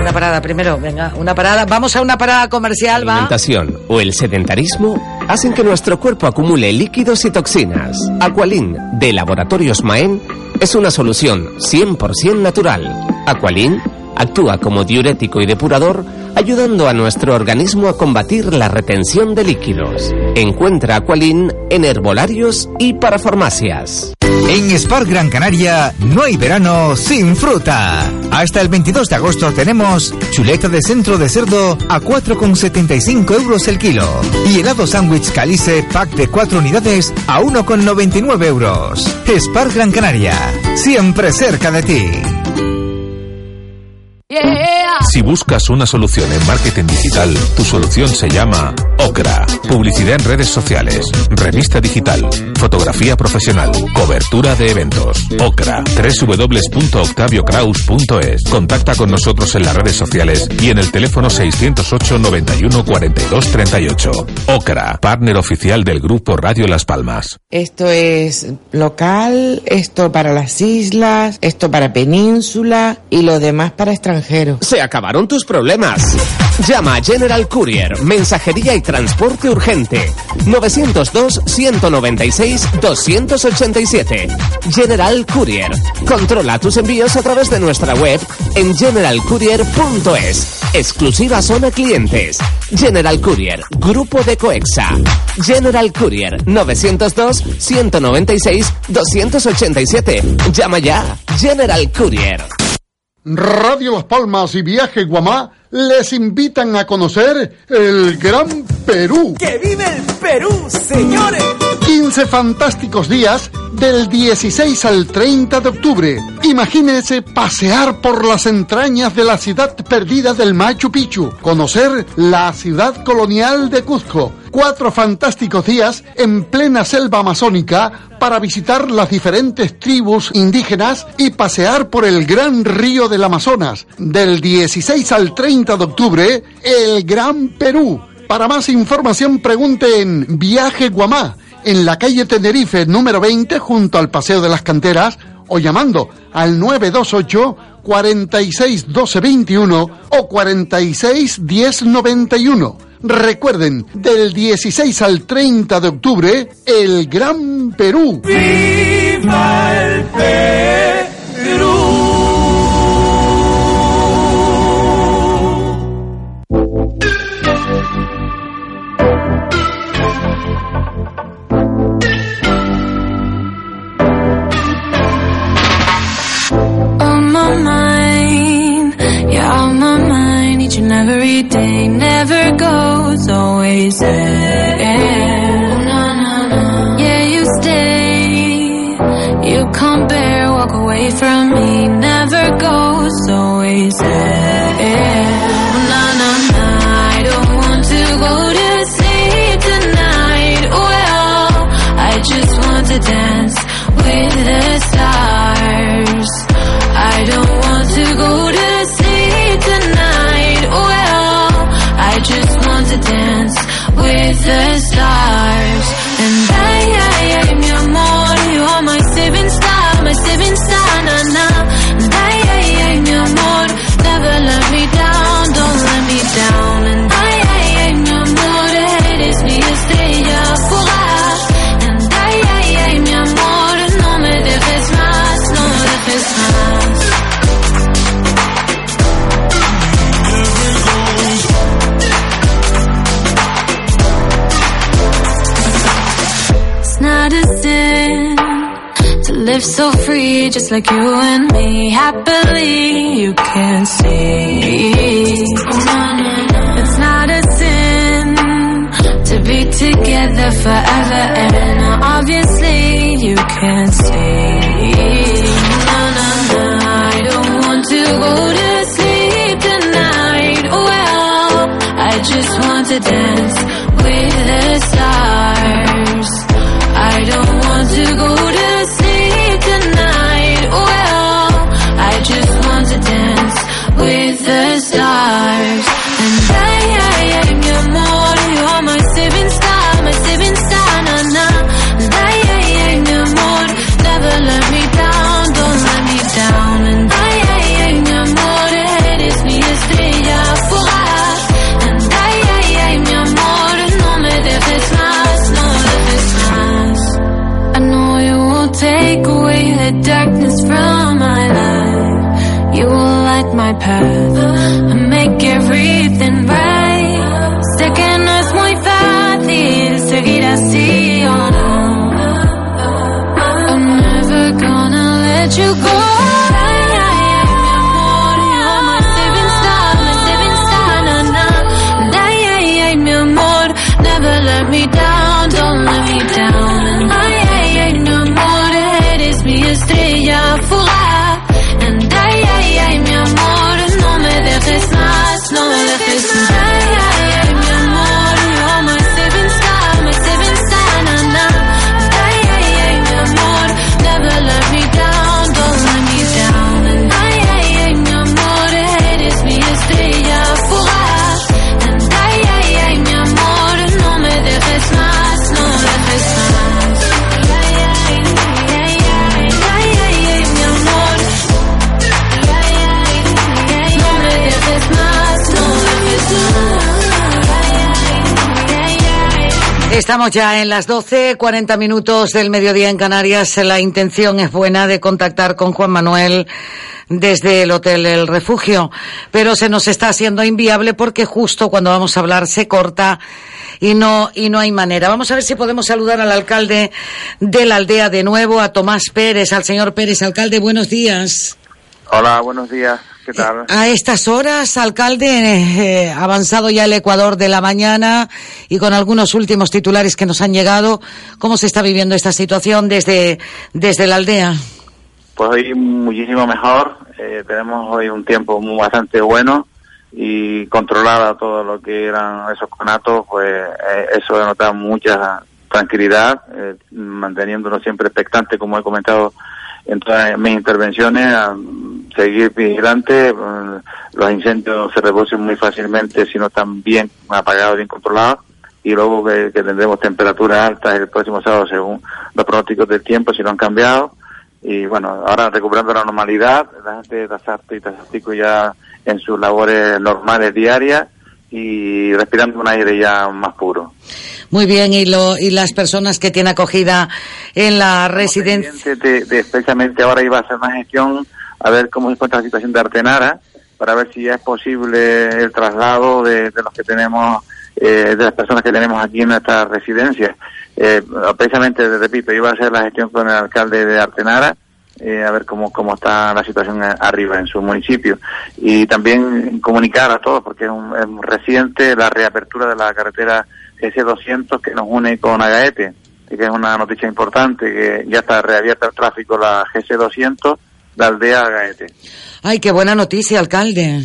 Una parada primero, venga, una parada. Vamos a una parada comercial, La alimentación o el sedentarismo hacen que nuestro cuerpo acumule líquidos y toxinas. Aqualin, de Laboratorios Maen, es una solución 100% natural. Aqualin actúa como diurético y depurador ayudando a nuestro organismo a combatir la retención de líquidos. Encuentra Aqualin en herbolarios y parafarmacias. En Spark Gran Canaria no hay verano sin fruta. Hasta el 22 de agosto tenemos chuleta de centro de cerdo a 4,75 euros el kilo y helado sándwich calice pack de 4 unidades a 1,99 euros. Spark Gran Canaria, siempre cerca de ti. Si buscas una solución en marketing digital, tu solución se llama Ocra. Publicidad en redes sociales, revista digital, fotografía profesional, cobertura de eventos. Ocra. www.octaviocraus.es. Contacta con nosotros en las redes sociales y en el teléfono 608 91 42 38. Ocra, partner oficial del grupo Radio Las Palmas. Esto es local, esto para las islas, esto para península y lo demás para extranjeros. Se acabaron tus problemas. Llama a General Courier, mensajería y transporte urgente. 902-196-287. General Courier. Controla tus envíos a través de nuestra web en generalcourier.es. Exclusiva zona clientes. General Courier, Grupo de Coexa. General Courier, 902-196-287. Llama ya. General Courier. Radio Las Palmas y Viaje Guamá les invitan a conocer el Gran Perú. ¡Que vive el Perú, señores! 15 fantásticos días del 16 al 30 de octubre. Imagínense pasear por las entrañas de la ciudad perdida del Machu Picchu, conocer la ciudad colonial de Cuzco. Cuatro fantásticos días en plena selva amazónica para visitar las diferentes tribus indígenas y pasear por el gran río del Amazonas. Del 16 al 30 de octubre, el Gran Perú. Para más información pregunte en Viaje Guamá, en la calle Tenerife número 20 junto al Paseo de las Canteras o llamando al 928 46 12 21 o 46 10 91. Recuerden, del 16 al 30 de octubre, el Gran Perú. ¡Viva el on every day. Never goes, always there. Yeah, you stay. You can't bear, walk away from me. Never goes, always there. Like you and me. Happily, you can see. It's not a sin to be together forever, and obviously, you can see. I don't want to go to sleep tonight. Well, I just want to dance with the stars. I don't want to go to Estamos ya en las 12, 40 minutos del mediodía en Canarias. La intención es buena de contactar con Juan Manuel desde el Hotel El Refugio, pero se nos está haciendo inviable porque justo cuando vamos a hablar se corta y no, y no hay manera. Vamos a ver si podemos saludar al alcalde de la aldea de nuevo, a Tomás Pérez, al señor Pérez. Alcalde, buenos días. Hola, buenos días. ¿Qué tal? A estas horas, alcalde, eh, avanzado ya el Ecuador de la mañana y con algunos últimos titulares que nos han llegado, ¿cómo se está viviendo esta situación desde, desde la aldea? Pues hoy muchísimo mejor. Eh, tenemos hoy un tiempo muy bastante bueno y controlada todo lo que eran esos conatos, pues eh, eso denota mucha tranquilidad, eh, manteniéndonos siempre expectante, como he comentado en todas mis intervenciones, a seguir vigilante. eh, Los incendios se reducen muy fácilmente si no están bien apagados, bien controlados. Y luego que, tendremos temperaturas altas el próximo sábado según los pronósticos del tiempo, si no han cambiado. Y bueno, ahora recuperando la normalidad, la gente de Tazarte y Tazartico ya en sus labores normales diarias y respirando un aire ya más puro. Muy bien, y, lo, y las personas que tienen acogida en la residencia. de, de- especialmente ahora iba a hacer una gestión a ver cómo se encuentra la situación de Artenara para ver si ya es posible el traslado de, de los que tenemos eh, de las personas que tenemos aquí en nuestra residencia Eh, precisamente repito iba a hacer la gestión con el alcalde de Artenara eh, a ver cómo, cómo está la situación arriba en su municipio y también comunicar a todos porque es, un- es reciente la reapertura de la carretera GC200 que nos une con Agaete que es una noticia importante que ya está reabierta el tráfico la GC200 de aldea a Gaete. Ay, qué buena noticia, alcalde.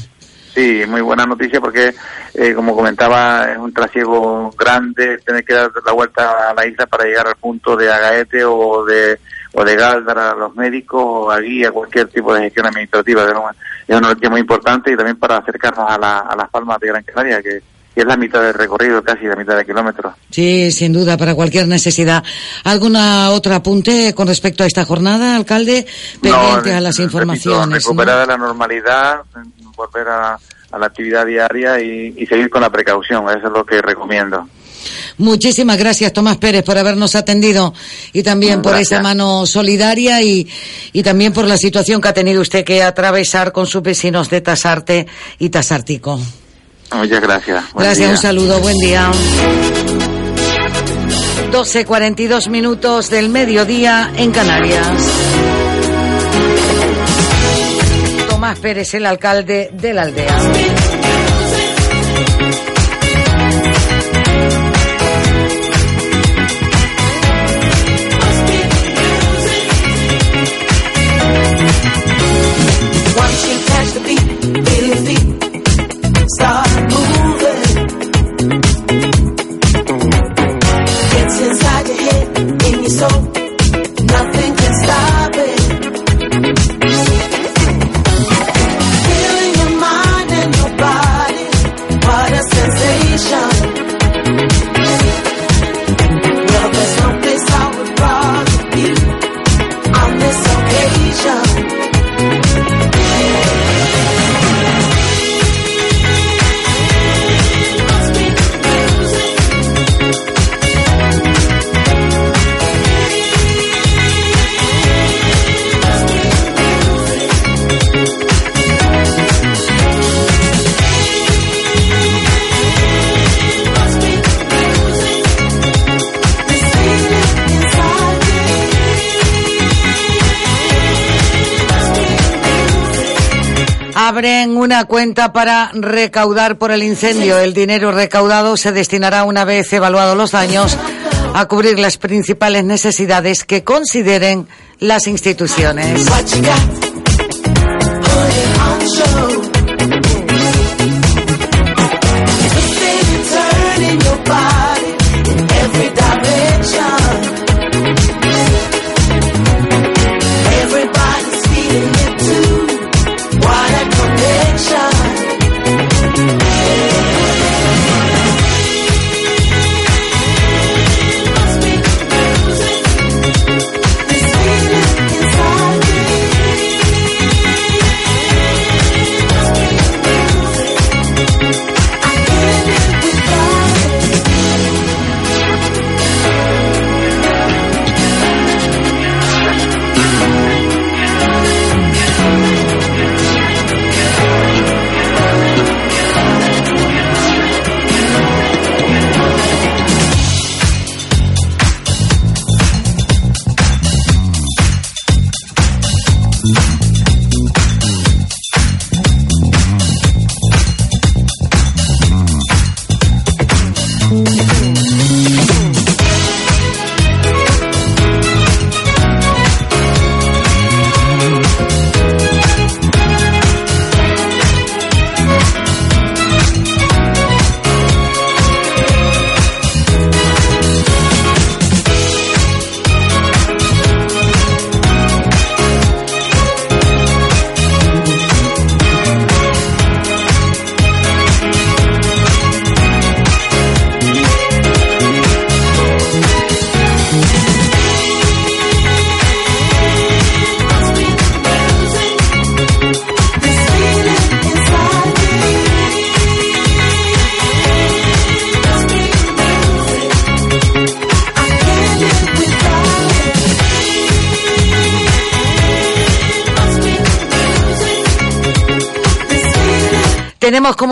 Sí, muy buena noticia porque, eh, como comentaba, es un trasiego grande, tener que dar la vuelta a la isla para llegar al punto de Agaete o de o de Galdar a los médicos o a cualquier tipo de gestión administrativa. Es una, es una noticia muy importante y también para acercarnos a, la, a las palmas de Gran Canaria, que, es la mitad del recorrido, casi la mitad de kilómetros. Sí, sin duda, para cualquier necesidad. ¿Alguna otra apunte con respecto a esta jornada, alcalde? Pendiente No, a las repito, informaciones. ¿no? recuperar la normalidad, volver a, a la actividad diaria y, y seguir con la precaución. Eso es lo que recomiendo. Muchísimas gracias, Tomás Pérez, por habernos atendido y también por esa mano solidaria y, y también por la situación que ha tenido usted que atravesar con sus vecinos de Tasarte y Tasártico. Muchas gracias. Buen Gracias, día. un saludo, buen día. 12.42 minutos del mediodía en Canarias. Tomás Pérez, el alcalde de la aldea. Abren una cuenta para recaudar por el incendio. El dinero recaudado se destinará una vez evaluados los daños a cubrir las principales necesidades que consideren las instituciones.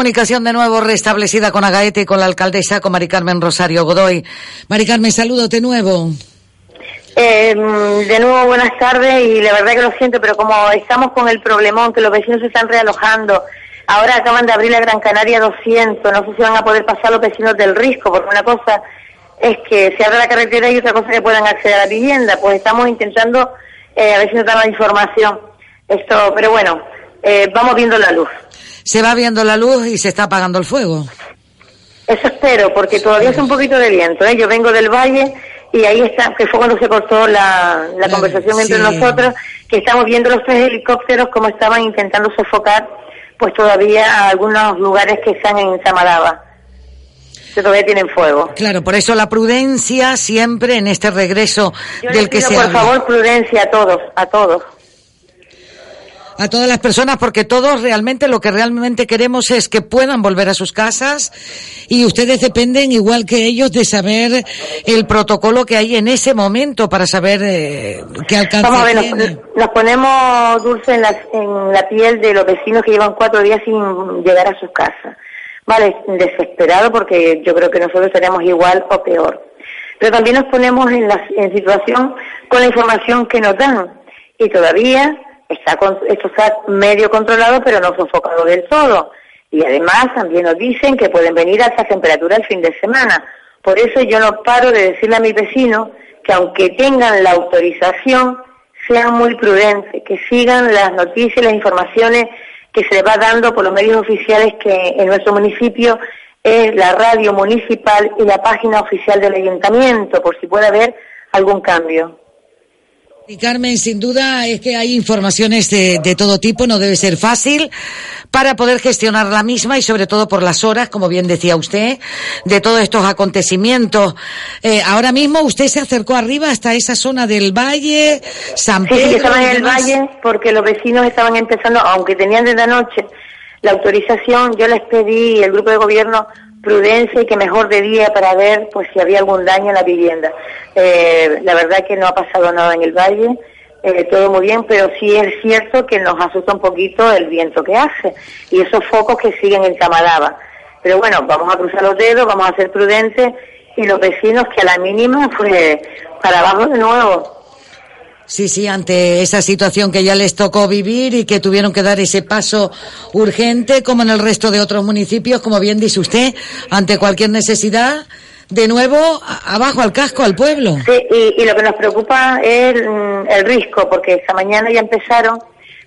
Comunicación de nuevo restablecida con Agaete y con la alcaldesa, con Mari Carmen Rosario Godoy. Mari Carmen, saludo de nuevo. Eh, de nuevo, buenas tardes y la verdad que lo siento, pero como estamos con el problemón, que los vecinos se están realojando, ahora acaban de abrir la Gran Canaria 200, no sé si van a poder pasar los vecinos del Risco, porque una cosa es que se abre la carretera y otra cosa que puedan acceder a la vivienda, pues estamos intentando eh, a ver si nos dan la información. Esto, pero bueno, eh, vamos viendo la luz. Se va viendo la luz y se está apagando el fuego. Eso espero, porque todavía es un poquito de viento. ¿eh? Yo vengo del valle y ahí está, que fue cuando se cortó la, la conversación entre sí. nosotros, que estamos viendo los tres helicópteros como estaban intentando sofocar, pues todavía algunos lugares que están en Samalaba, que todavía tienen fuego. Claro, por eso la prudencia siempre en este regreso Yo del les que se por habla. favor, prudencia a todos, a todos. A todas las personas porque todos realmente lo que realmente queremos es que puedan volver a sus casas y ustedes dependen igual que ellos de saber el protocolo que hay en ese momento para saber eh, qué alcance Vamos a ver, tiene. nos, nos ponemos dulce en la, en la piel de los vecinos que llevan cuatro días sin llegar a sus casas. Vale, desesperado porque yo creo que nosotros estaríamos igual o peor. Pero también nos ponemos en, la, en situación con la información que nos dan. Y todavía esto está medio controlado, pero no sofocado del todo. Y además también nos dicen que pueden venir a altas temperaturas el fin de semana. Por eso yo no paro de decirle a mis vecinos que aunque tengan la autorización, sean muy prudentes, que sigan las noticias y las informaciones que se les va dando por los medios oficiales que en nuestro municipio es la radio municipal y la página oficial del ayuntamiento, por si puede haber algún cambio. Y Carmen, sin duda es que hay informaciones de, de todo tipo, no debe ser fácil para poder gestionar la misma y sobre todo por las horas, como bien decía usted, de todos estos acontecimientos. Eh, ahora mismo usted se acercó arriba hasta esa zona del valle, San Pedro. sí, estaban en el demás. valle porque los vecinos estaban empezando, aunque tenían desde anoche la autorización, yo les pedí, el grupo de gobierno, prudencia y que mejor de día para ver pues si había algún daño en la vivienda. Eh, la verdad que no ha pasado nada en el valle, eh, todo muy bien, pero sí es cierto que nos asusta un poquito el viento que hace y esos focos que siguen en Tamalaba. Pero bueno, vamos a cruzar los dedos, vamos a ser prudentes y los vecinos que a la mínima, pues para abajo de nuevo. Sí, sí, ante esa situación que ya les tocó vivir y que tuvieron que dar ese paso urgente, como en el resto de otros municipios, como bien dice usted, ante cualquier necesidad, de nuevo abajo al casco, al pueblo. Sí, y, lo que nos preocupa es mm, el riesgo, porque esta mañana ya empezaron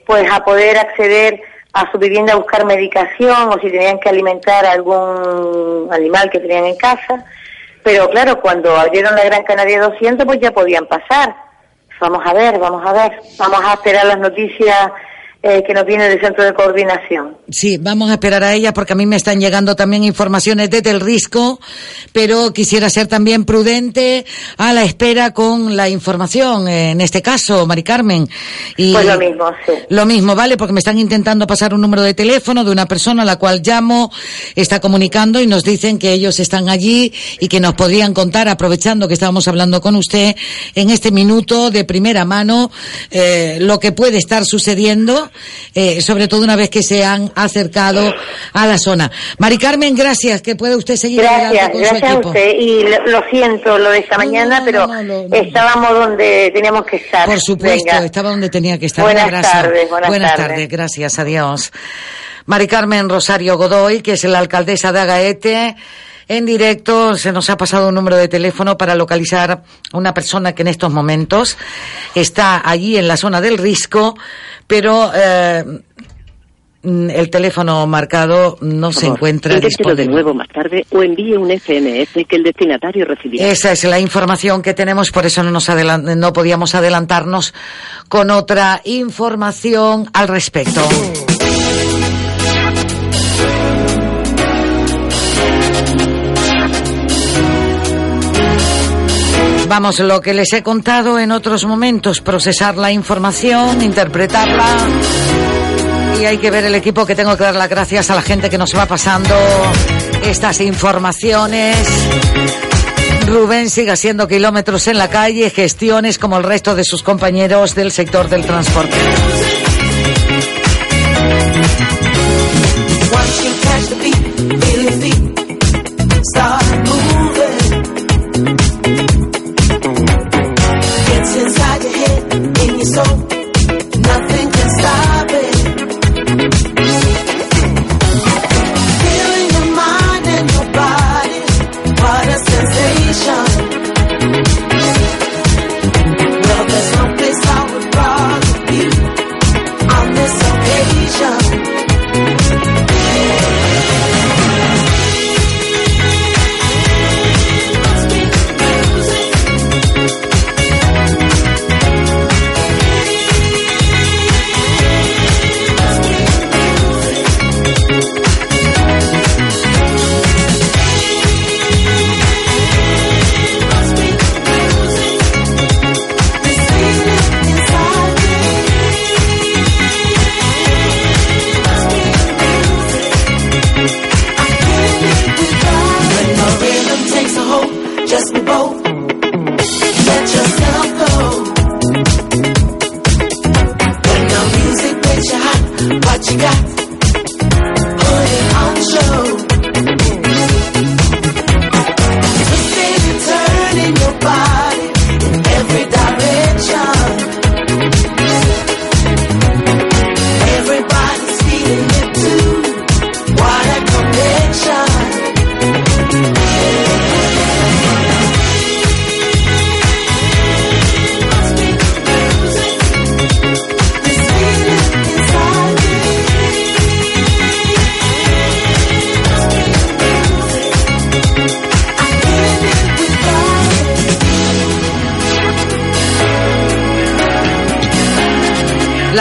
pues a poder acceder a su vivienda a buscar medicación o si tenían que alimentar a algún animal que tenían en casa. Pero claro, cuando abrieron la Gran Canaria 200, pues ya podían pasar. Vamos a ver, vamos a ver. Vamos a esperar las noticias eh, que nos vienen del Centro de Coordinación. Sí, vamos a esperar a ella porque a mí me están llegando también informaciones desde el risco, pero quisiera ser también prudente a la espera con la información, eh, en este caso, Mari Carmen. Y Pues lo mismo, sí. Lo mismo, ¿vale? Porque me están intentando pasar un número de teléfono de una persona a la cual llamo, está comunicando y nos dicen que ellos están allí y que nos podrían contar, aprovechando que estábamos hablando con usted, en este minuto de primera mano, eh, lo que puede estar sucediendo, eh, sobre todo una vez que se han acercado a la zona. Mari Carmen, gracias, que puede usted seguir Gracias, con su gracias a equipo. usted. Y lo, lo siento lo de esta mañana, pero estábamos donde teníamos que estar. Por supuesto, Venga. estaba donde tenía que estar. Buenas tardes, buenas tardes. gracias, adiós. Mari Carmen Rosario Godoy, que es la alcaldesa de Agaete. En directo se nos ha pasado un número de teléfono para localizar a una persona que en estos momentos está allí en la zona del risco, pero eh, el teléfono marcado no se encuentra Inténtelo de disponible. nuevo más tarde o envíe un SMS que el destinatario recibirá. Esa es la información que tenemos, por eso no, nos no podíamos adelantarnos con otra información al respecto. Vamos, lo que les he contado en otros momentos, procesar la información, interpretarla. Y hay que ver el equipo que tengo que dar las gracias a la gente que nos va pasando estas informaciones. Rubén sigue haciendo kilómetros en la calle, gestiones como el resto de sus compañeros del sector del transporte. In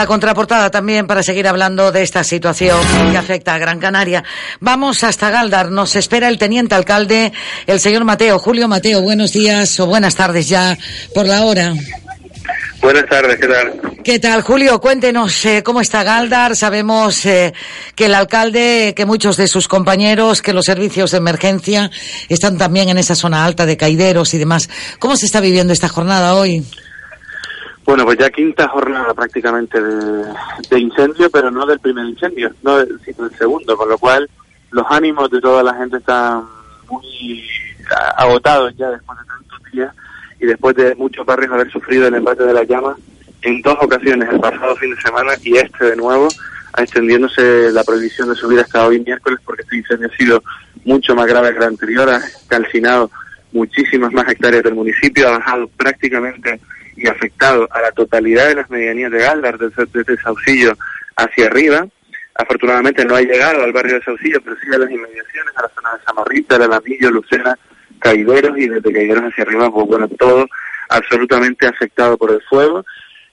La contraportada también para seguir hablando de esta situación que afecta a Gran Canaria. Vamos hasta Galdar. Nos espera el teniente alcalde, el señor Mateo. Julio Mateo, buenos días o buenas tardes ya por la hora. Buenas tardes, ¿qué tal? ¿Qué tal, Julio? Cuéntenos eh, cómo está Galdar. Sabemos eh, que el alcalde, que muchos de sus compañeros, que los servicios de emergencia están también en esa zona alta de caideros y demás. ¿Cómo se está viviendo esta jornada hoy? Bueno, pues ya quinta jornada prácticamente de, incendio, pero no del primer incendio, no del, sino del segundo, con lo cual los ánimos de toda la gente están muy agotados ya después de tantos días y después de muchos barrios haber sufrido el embate de las llamas, en dos ocasiones, el pasado fin de semana y este de nuevo, extendiéndose la prohibición de subir hasta hoy miércoles porque este incendio ha sido mucho más grave que el anterior, ha calcinado muchísimas más hectáreas del municipio, ha bajado prácticamente y afectado a la totalidad de las medianías de Galdar, desde, desde Saucillo hacia arriba. Afortunadamente no ha llegado al barrio de Saucillo, pero sí a las inmediaciones, a la zona de Samarrita, El Alamillo, Lucena, Caideros y desde Caideros hacia arriba, pues bueno, todo absolutamente afectado por el fuego.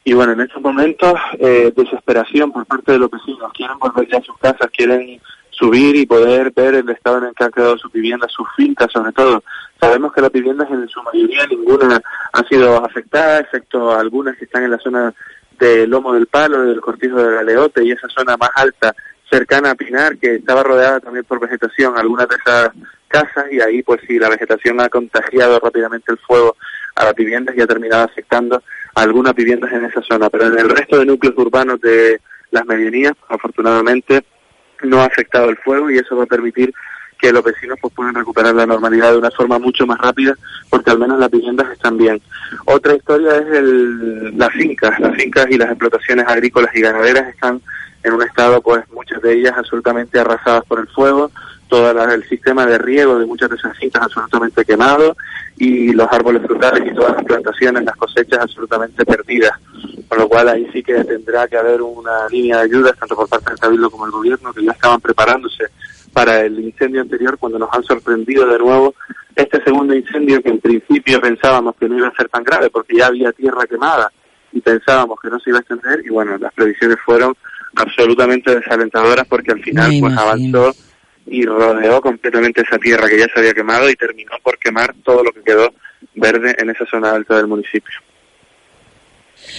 Y bueno, en estos momentos, eh, desesperación por parte de los vecinos. Quieren volver ya a sus casas, quieren subir y poder ver el estado en el que han quedado sus viviendas, sus fincas sobre todo. Sabemos que las viviendas en su mayoría ninguna ha sido afectada, excepto algunas que están en la zona del Lomo del Palo, del Cortijo de Galeote y esa zona más alta cercana a Pinar, que estaba rodeada también por vegetación, algunas de esas casas, y ahí pues sí, la vegetación ha contagiado rápidamente el fuego a las viviendas y ha terminado afectando algunas viviendas en esa zona. Pero en el resto de núcleos urbanos de las medianías, afortunadamente, no ha afectado el fuego y eso va a permitir que los vecinos pues puedan recuperar la normalidad de una forma mucho más rápida porque al menos las viviendas están bien. Otra historia es el, las fincas, las fincas y las explotaciones agrícolas y ganaderas están en un estado pues muchas de ellas absolutamente arrasadas por el fuego, todo el sistema de riego de muchas de esas fincas absolutamente quemado y los árboles frutales y todas las plantaciones, las cosechas absolutamente perdidas. Con lo cual ahí sí que tendrá que haber una línea de ayuda, tanto por parte del Cabildo como del Gobierno, que ya estaban preparándose para el incendio anterior cuando nos han sorprendido de nuevo este segundo incendio que en principio pensábamos que no iba a ser tan grave porque ya había tierra quemada y pensábamos que no se iba a extender y bueno, las previsiones fueron absolutamente desalentadoras porque al final Me pues imagino. avanzó y rodeó completamente esa tierra que ya se había quemado y terminó por quemar todo lo que quedó verde en esa zona alta del municipio.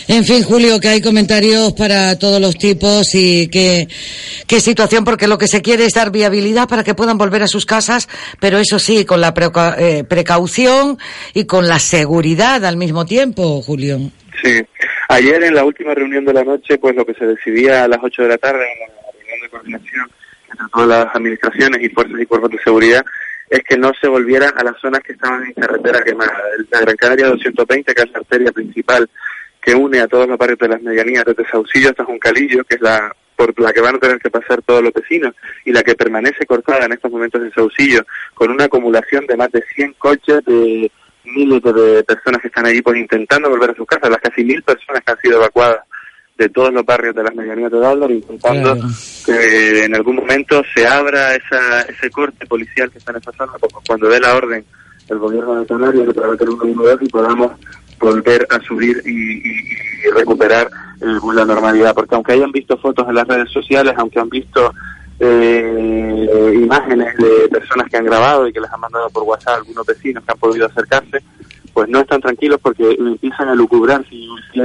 En fin, Julio, que hay comentarios para todos los tipos y qué, qué situación, porque lo que se quiere es dar viabilidad para que puedan volver a sus casas, pero eso sí, con la preca- eh, precaución y con la seguridad al mismo tiempo, Julio. Sí, ayer en la última reunión de la noche, pues lo que se decidía a las 8 de la tarde en la reunión de coordinación entre todas las administraciones y fuerzas y cuerpos de seguridad es que no se volvieran a las zonas que estaban en carretera quemada. La Gran Canaria 220, que es la arteria principal que une a todos los barrios de las medianías, desde Saucillo hasta Juncalillo, que es la por la que van a tener que pasar todos los vecinos y la que permanece cortada en estos momentos en Saucillo, con una acumulación de más de 100 coches de miles de personas que están allí pues intentando volver a sus casas, las casi mil personas que han sido evacuadas de todos los barrios de las medianías de Daldor, intentando que en algún momento se abra esa, ese corte policial que está en esa zona, cuando dé la orden el gobierno de Canarias a través del 112 y podamos volver a subir y, y- y recuperar eh, la normalidad. Porque aunque hayan visto fotos en las redes sociales, aunque han visto eh, imágenes de personas que han grabado y que les han mandado por WhatsApp algunos vecinos que han podido acercarse, pues no están tranquilos porque empiezan a lucubrar si, si,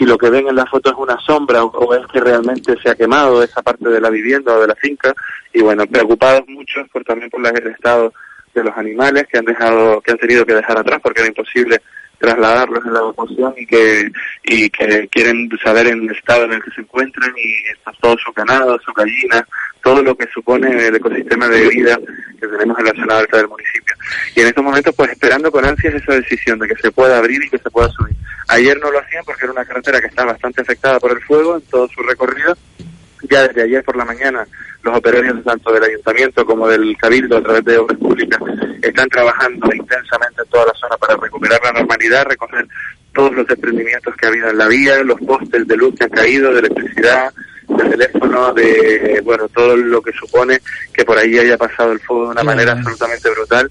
si lo que ven en la foto es una sombra o, es que realmente se ha quemado esa parte de la vivienda o de la finca. Y bueno, preocupados muchos por también por el estado de los animales que han dejado, que han tenido que dejar atrás porque era imposible trasladarlos en la evacuación y que y que quieren saber el estado en el que se encuentran y está todo su ganado, su gallina, todo lo que supone el ecosistema de vida que tenemos en la zona alta del municipio. Y en estos momentos, pues esperando con ansias esa decisión de que se pueda abrir y que se pueda subir. Ayer no lo hacían porque era una carretera que está bastante afectada por el fuego en todo su recorrido. Ya desde ayer por la mañana los operarios tanto del ayuntamiento como del cabildo a través de obras públicas están trabajando intensamente en toda la zona para recuperar la normalidad, recoger todos los desprendimientos que ha habido en la vía, los postes de luz que han caído, de electricidad, de teléfono, de bueno todo lo que supone que por ahí haya pasado el fuego de una manera absolutamente brutal.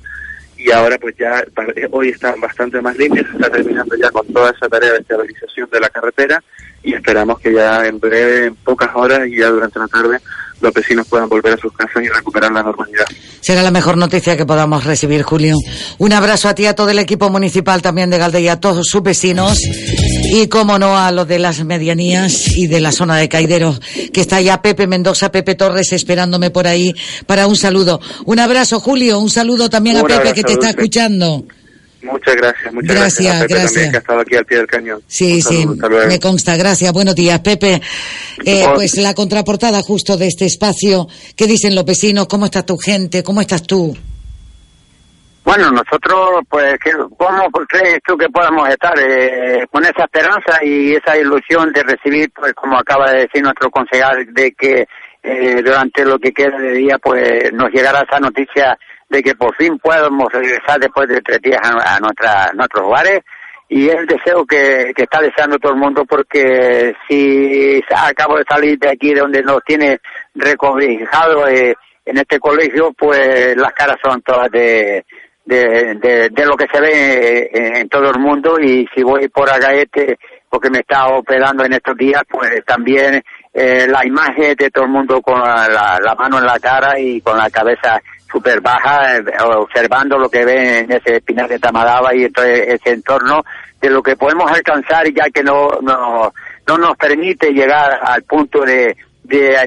Y ahora pues ya pa- hoy están bastante más limpios, se está terminando ya con toda esa tarea de estabilización de la carretera y esperamos que ya en breve, en pocas horas y ya durante la tarde los vecinos puedan volver a sus casas y recuperar la normalidad. Será la mejor noticia que podamos recibir, Julio. Un abrazo a ti, a todo el equipo municipal también de Galde y a todos sus vecinos. Y como no, a los de las medianías y de la zona de Caideros, que está ya Pepe Mendoza, Pepe Torres esperándome por ahí para un saludo. Un abrazo, Julio. Un saludo también a Pepe abrazo, que te está Dulce. escuchando. Muchas gracias, muchas Gracias, gracias. a Pepe gracias. también que ha estado aquí al pie del cañón. Sí, Un sí, saludo, me consta. Gracias. Buenos días, Pepe. Eh, pues la contraportada justo de este espacio. ¿Qué dicen los vecinos? ¿Cómo está tu gente? ¿Cómo estás tú? Bueno, nosotros, pues, ¿qué- ¿cómo crees tú que podamos estar eh, con esa esperanza y esa ilusión de recibir, pues, como acaba de decir nuestro concejal, de que eh, durante lo que queda de día, pues, nos llegará esa noticia de que por fin podamos regresar después de tres días a, a nuestra, nuestros hogares? Y es el deseo que, que está deseando todo el mundo porque si acabo de salir de aquí de donde nos tiene recobijado eh, en este colegio, pues las caras son todas de, de, lo que se ve eh, en todo el mundo y si voy por Agaete, porque me está operando en estos días, pues también eh, la imagen de todo el mundo con la mano en la cara y con la cabeza súper baja, eh, observando lo que ve en ese Pinar de Tamadaba y entonces ese entorno de lo que podemos alcanzar ya que no, no, no nos permite llegar al punto de, de